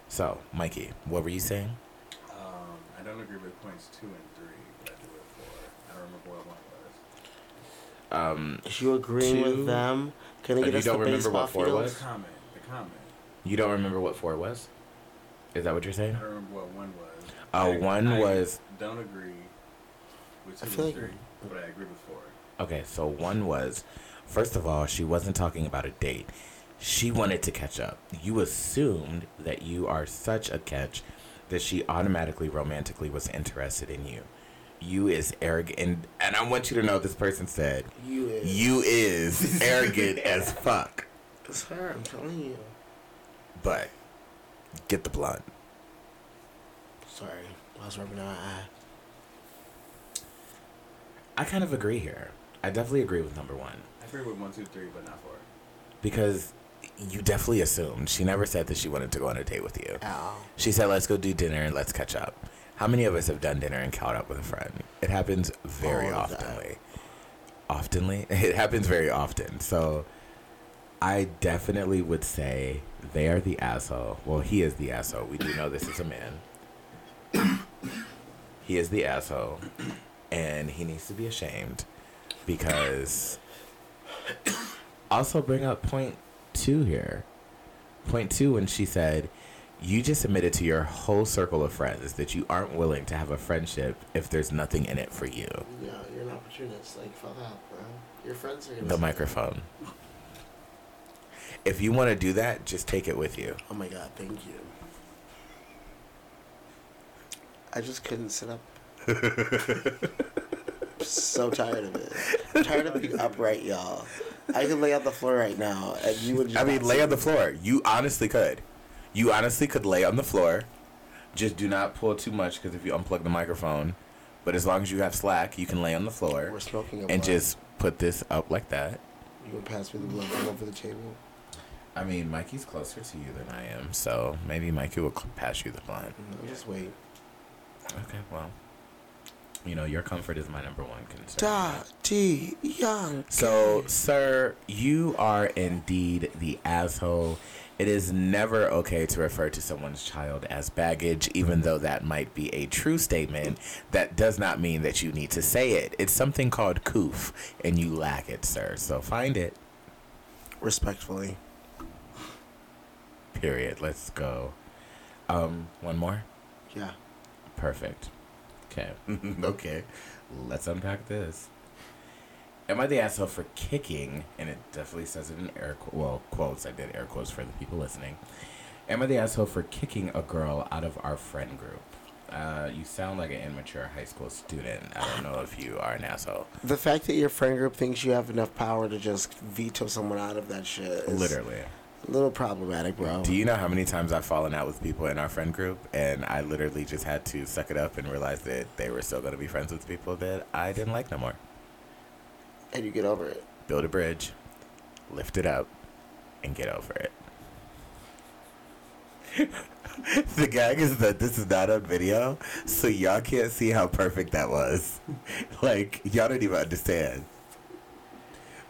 So, Mikey, what were you saying? Um, I don't agree with points two and three, but I do with four. I don't remember what one was. Um, Is you agreeing Two- with them? Can they Uh, get you us don't the remember baseball what four field? was? The comment. The comment. you don't remember what four was? Is that what you're saying? I don't remember what one was. Oh, I- one I was- Don't agree with I two feel and like- three, but I agree with four. Okay, so one was, first of all, she wasn't talking about a date. She wanted to catch up. You assumed that you are such a catch that she automatically romantically was interested in you. You is arrogant, and, and I want you to know this person said, You is. you is arrogant as fuck. It's her. I'm telling you. But get the blood. Sorry, I was rubbing my eye. I kind of agree here. I definitely agree with number one. I agree with one, two, three, but not four. because you definitely assumed. She never said that she wanted to go on a date with you. Ow. She said, "Let's go do dinner and let's catch up." How many of us have done dinner and caught up with a friend? It happens very All oftenly. Oftenly, it happens very often. So, I definitely would say they are the asshole. Well, he is the asshole. We do know this is a man. he is the asshole, and he needs to be ashamed because. Also, bring up point two here. Point two, when she said, You just admitted to your whole circle of friends that you aren't willing to have a friendship if there's nothing in it for you. Yeah, you're an opportunist. Like, fuck out, bro. Your friends are gonna The microphone. If you want to do that, just take it with you. Oh my god, thank you. I just couldn't sit up. I'm so tired of it. I'm tired of being upright, y'all. I could lay on the floor right now, and you would. I mean, lay on the floor. You honestly could. You honestly could lay on the floor. Just do not pull too much because if you unplug the microphone, but as long as you have slack, you can lay on the floor We're smoking and blunt. just put this up like that. You would pass me the from over the table. I mean, Mikey's closer to you than I am, so maybe Mikey will pass you the blunt. Mm-hmm. No, just wait. Okay, well, you know, your comfort is my number one concern. Da T Young. So, sir, you are indeed the asshole. It is never okay to refer to someone's child as baggage, even though that might be a true statement. That does not mean that you need to say it. It's something called coof, and you lack it, sir. So find it. Respectfully. Period. Let's go. Um, one more. Yeah. Perfect. Okay. okay. Let's unpack this. Am I the asshole for kicking? And it definitely says it in air qu- well quotes. I did air quotes for the people listening. Am I the asshole for kicking a girl out of our friend group? Uh, you sound like an immature high school student. I don't know if you are an asshole. The fact that your friend group thinks you have enough power to just veto someone out of that shit is Literally. A little problematic, bro. Do you know how many times I've fallen out with people in our friend group, and I literally just had to suck it up and realize that they were still going to be friends with people that I didn't like no more. and you get over it. build a bridge, lift it up, and get over it. the gag is that this is not on video, so y'all can't see how perfect that was. like, y'all don't even understand.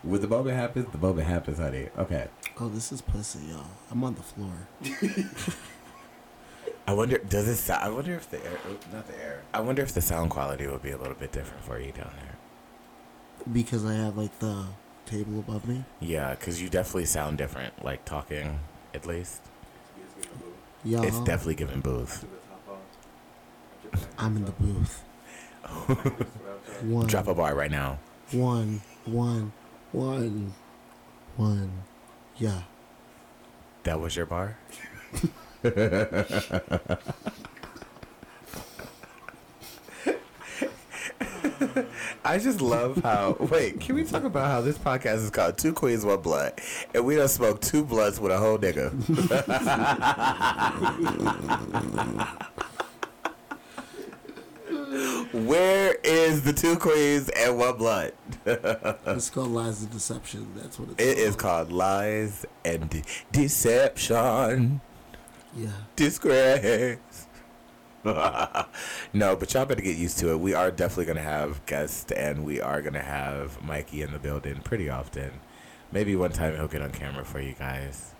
When the moment happens, the moment happens, honey. Okay. Oh, this is pussy, y'all. I'm on the floor. I wonder, does it sound, I wonder if the air, not the air, I wonder if the sound quality will be a little bit different for you down there. Because I have like the table above me. Yeah, because you definitely sound different, like talking, at least. Y'all, It's definitely giving booth. I'm in the booth. One, Drop a bar right now. one, one, one, one. Yeah. That was your bar? I just love how. Wait, can we talk about how this podcast is called Two Queens, One Blunt? And we don't smoke two bloods with a whole nigga. Where is the two queens and one blunt? It's called Lies and Deception. That's what it's It is called. called Lies and De- Deception. Yeah. Disgrace. no, but y'all better get used to it. We are definitely gonna have guests, and we are gonna have Mikey in the building pretty often. Maybe one time he'll get on camera for you guys.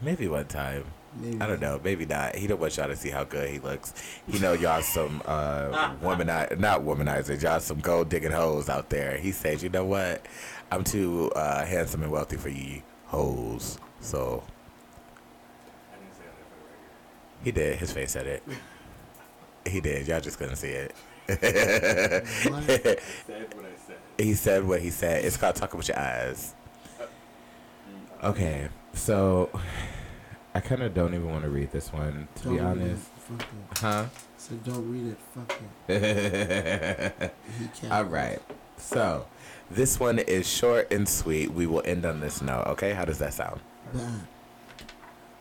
Maybe one time. Maybe. I don't know. Maybe not. He don't want y'all to see how good he looks. He know y'all some uh, womanizer, not womanizers. Y'all some gold digging hoes out there. He says, you know what? I'm too uh, handsome and wealthy for you hoes. So I didn't say that for the record. he did. His face said it. He did. Y'all just couldn't see it. Said said. he said what he said. It's called talking with your eyes. Okay, so I kind of don't even want to read this one, to Don't be read honest. it. Fuck it. Huh? So don't read it. Fuck it. All right. So this one is short and sweet. We will end on this note. Okay, how does that sound? Bad.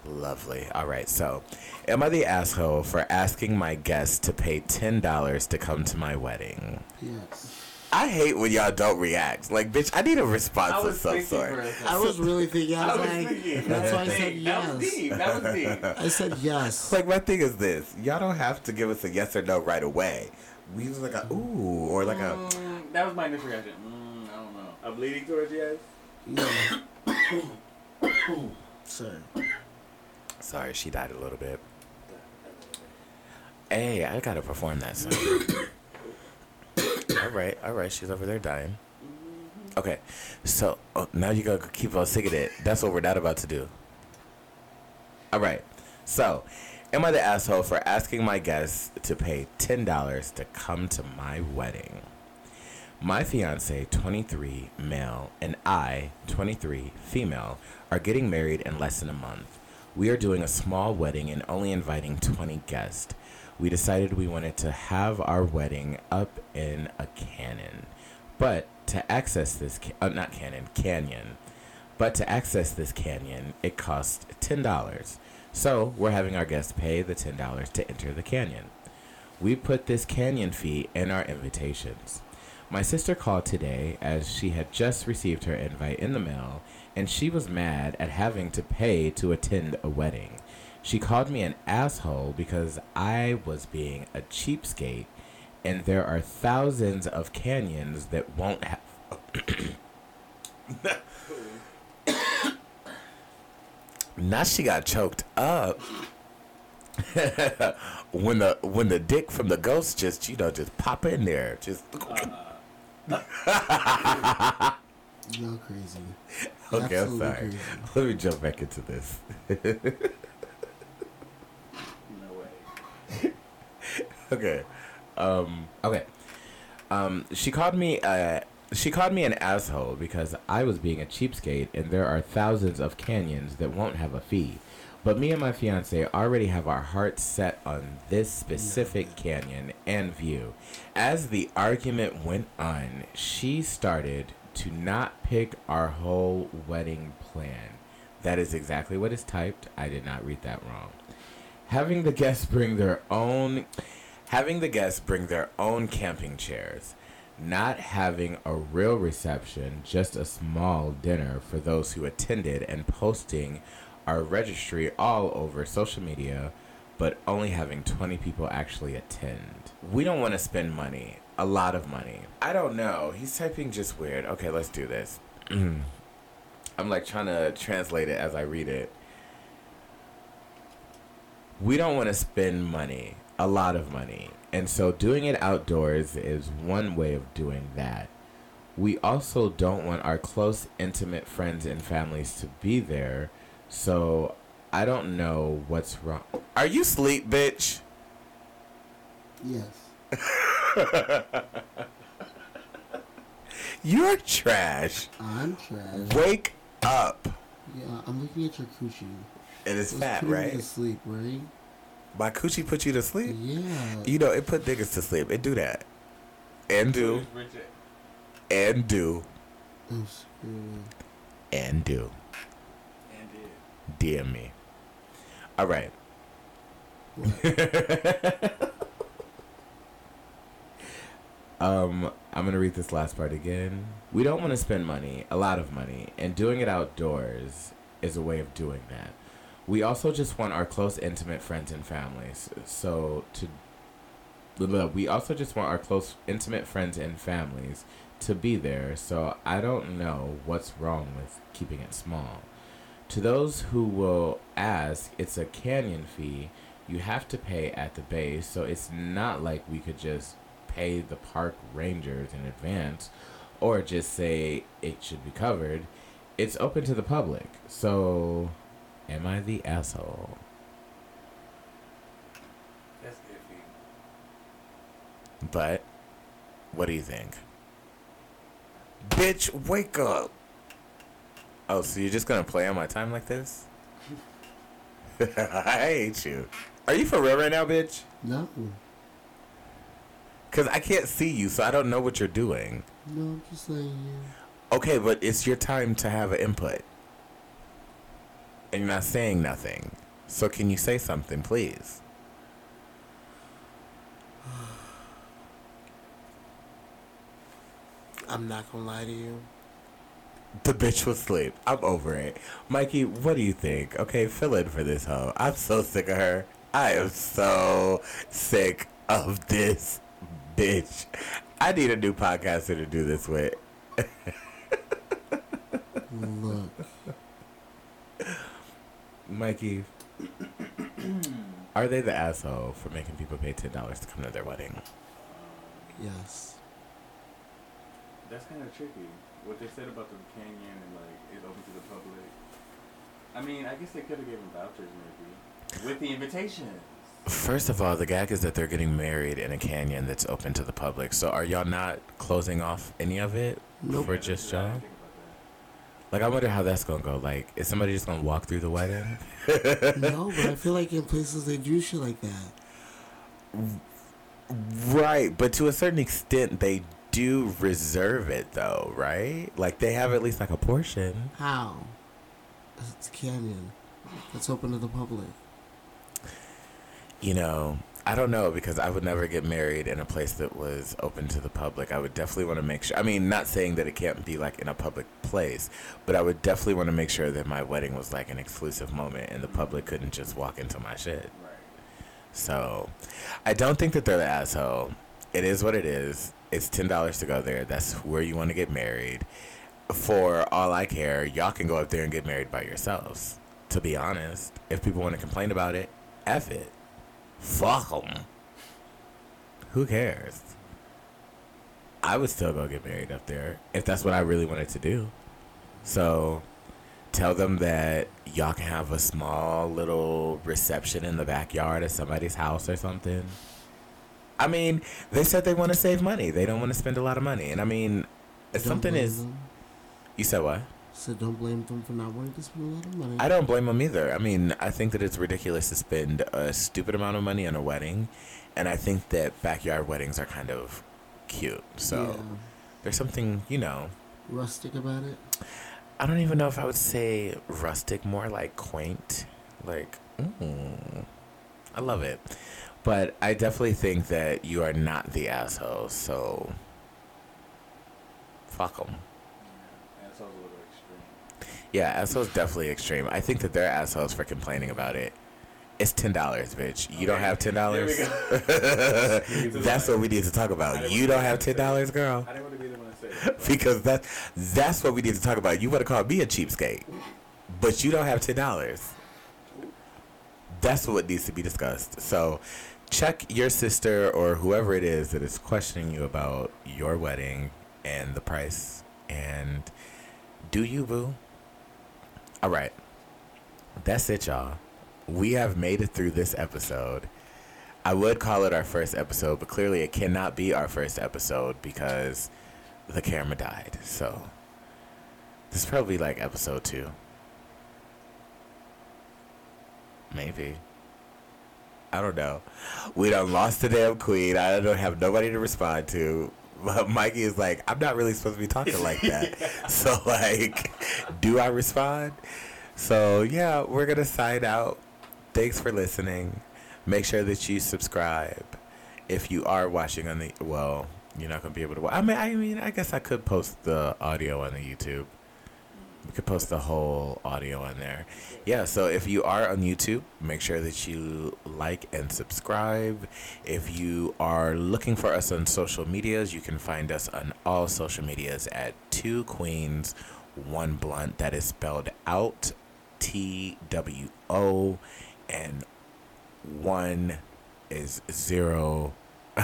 Lovely. All right. So, am I the asshole for asking my guests to pay ten dollars to come to my wedding? Yes. I hate when y'all don't react. Like, bitch, I need a response I of was some sort. for a second. I was really thinking. I I was, was like, thinking. that's why I That said was yes. deep. That was deep. I said yes. Like my thing is this: y'all don't have to give us a yes or no right away. We just like a ooh or like a. Mm, that was my initial reaction. Mm, I don't know. I'm leaning towards yes. No. Sir. Sorry, she died a little bit. Hey, I gotta perform that song. all right, all right. She's over there dying. Okay, so oh, now you gotta keep on singing it. That's what we're not about to do. All right. So, am I the asshole for asking my guests to pay ten dollars to come to my wedding? My fiance, 23, male, and I, 23, female, are getting married in less than a month. We are doing a small wedding and only inviting 20 guests. We decided we wanted to have our wedding up in a canyon. But to access this, ca- uh, not canyon, canyon. But to access this canyon, it cost $10. So we're having our guests pay the $10 to enter the canyon. We put this canyon fee in our invitations. My sister called today as she had just received her invite in the mail and she was mad at having to pay to attend a wedding. She called me an asshole because I was being a cheapskate and there are thousands of canyons that won't have Now she got choked up. when the when the dick from the ghost just you know just pop in there just Y'all crazy. okay I'm sorry crazy. let me jump back into this No way. Okay um okay um she called me uh she called me an asshole because I was being a cheapskate and there are thousands of canyons that won't have a fee. But me and my fiance already have our hearts set on this specific canyon and view. As the argument went on, she started to not pick our whole wedding plan. That is exactly what is typed. I did not read that wrong. Having the guests bring their own having the guests bring their own camping chairs, not having a real reception, just a small dinner for those who attended and posting our registry all over social media, but only having 20 people actually attend. We don't want to spend money, a lot of money. I don't know. He's typing just weird. Okay, let's do this. I'm like trying to translate it as I read it. We don't want to spend money, a lot of money. And so doing it outdoors is one way of doing that. We also don't want our close, intimate friends and families to be there. So I don't know what's wrong. Are you sleep, bitch? Yes. You're trash. I'm trash. Wake up. Yeah, I'm looking at your coochie. Is It's fat, right? sleep, right? My coochie put you to sleep? Yeah. You know, it put niggas to sleep. It do that. And do. And do. And do. And do. DM me. All right. um, I'm gonna read this last part again. We don't want to spend money, a lot of money, and doing it outdoors is a way of doing that. We also just want our close, intimate friends and families. So to we also just want our close, intimate friends and families to be there. So I don't know what's wrong with keeping it small. To those who will ask, it's a canyon fee. You have to pay at the base, so it's not like we could just pay the park rangers in advance or just say it should be covered. It's open to the public. So, am I the asshole? That's iffy. But, what do you think? Bitch, wake up! Oh, so you're just gonna play on my time like this? I hate you. Are you for real right now, bitch? No. Because I can't see you, so I don't know what you're doing. No, I'm just saying, yeah. Okay, but it's your time to have an input. And you're not saying nothing. So can you say something, please? I'm not gonna lie to you. The bitch was asleep. I'm over it. Mikey, what do you think? Okay, fill in for this hoe. I'm so sick of her. I am so sick of this bitch. I need a new podcaster to do this with. Look, Mikey, are they the asshole for making people pay ten dollars to come to their wedding? yes. That's kind of tricky. What they said about the canyon and like it's open to the public. I mean, I guess they could have given vouchers maybe with the invitations. First of all, the gag is that they're getting married in a canyon that's open to the public. So are y'all not closing off any of it Nope. for just I y'all? Didn't think about Like, I wonder how that's gonna go. Like, is somebody just gonna walk through the wedding? no, but I feel like in places they do shit like that. Right, but to a certain extent, they do reserve it, though, right? Like, they have at least like a portion. How? It's a canyon. It's open to the public. You know, I don't know because I would never get married in a place that was open to the public. I would definitely want to make sure. I mean, not saying that it can't be like in a public place, but I would definitely want to make sure that my wedding was like an exclusive moment and the public couldn't just walk into my shit. So, I don't think that they're the asshole. It is what it is. It's ten dollars to go there. That's where you want to get married. For all I care, y'all can go up there and get married by yourselves. To be honest, if people want to complain about it, f it. Fuck them. Who cares? I would still go get married up there if that's what I really wanted to do. So, tell them that y'all can have a small little reception in the backyard at somebody's house or something. I mean, they said they want to save money. They don't want to spend a lot of money. And I mean, if something is. You said what? So don't blame them for not wanting to spend a lot of money. I don't blame them either. I mean, I think that it's ridiculous to spend a stupid amount of money on a wedding. And I think that backyard weddings are kind of cute. So Yeah. there's something, you know, Rustic about it. I don't even know if I would say rustic, more like quaint. Like, mm, I love it. But I definitely think that you are not the asshole, so fuck them. Yeah, assholes a little extreme. Yeah, assholes definitely extreme. I think that they're assholes for complaining about it. It's ten dollars, bitch. You don't have ten dollars. There we go. That's what we need to talk about. You don't have ten dollars, girl. I didn't want to be the one to say but- because that that's what we need to talk about. You want to call me a cheapskate, but you don't have ten dollars. That's what needs to be discussed. So, check your sister or whoever it is that is questioning you about your wedding and the price, and do you boo? All right, that's it, y'all. We have made it through this episode. I would call it our first episode, but clearly it cannot be our first episode because the camera died. So this is probably like episode two. Maybe. I don't know. We done lost the damn queen. I don't have nobody to respond to. But Mikey is like, I'm not really supposed to be talking like that. So like, do I respond? So yeah, we're gonna sign out. Thanks for listening. Make sure that you subscribe. If you are watching on the well, you're not gonna be able to. wa- I mean, I mean, I guess I could post the audio on the YouTube. We could post the whole audio on there. Yeah. So if you are on YouTube, make sure that you like and subscribe. If you are looking for us on social medias, you can find us on all social medias at Two Queens One Blunt. That is spelled out T W O, and one is zero.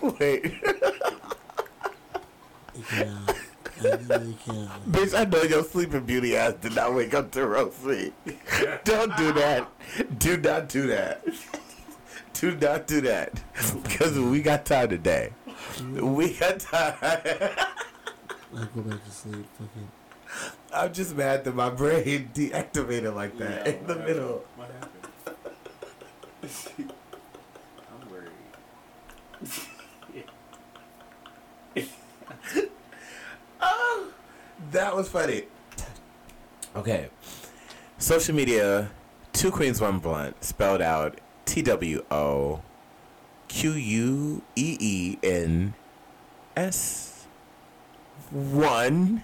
What? Wait, Yeah. I really can. bitch! I know your sleeping beauty ass did not wake up to roast me. Don't do that. Do not do that. Do not do that. Because we got time today. We got time. I go back to sleep. Fucking. I'm just mad that my brain deactivated like that Yeah, in the what middle. happened? What happened? I'm worried. That was funny. Okay. Social media, two queens, one blunt, spelled out T W O Q U E E N S one.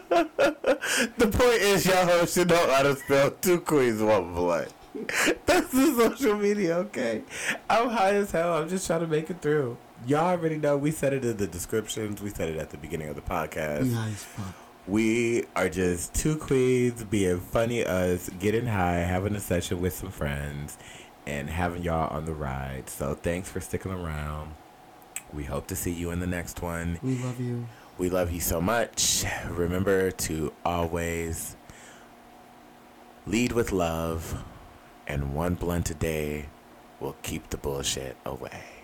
The point is, y'all hoes should know how to spell two queens, one blunt. That's the social media, okay? I'm high as hell. I'm just trying to make it through. Y'all already know we said it in the descriptions. We said it at the beginning of the podcast. Fuck. We are just two queens being funny us, getting high, having a session with some friends, and having y'all on the ride. So thanks for sticking around. We hope to see you in the next one. We love you. We love you so much. Remember to always lead with love, and one blunt a day will keep the bullshit away.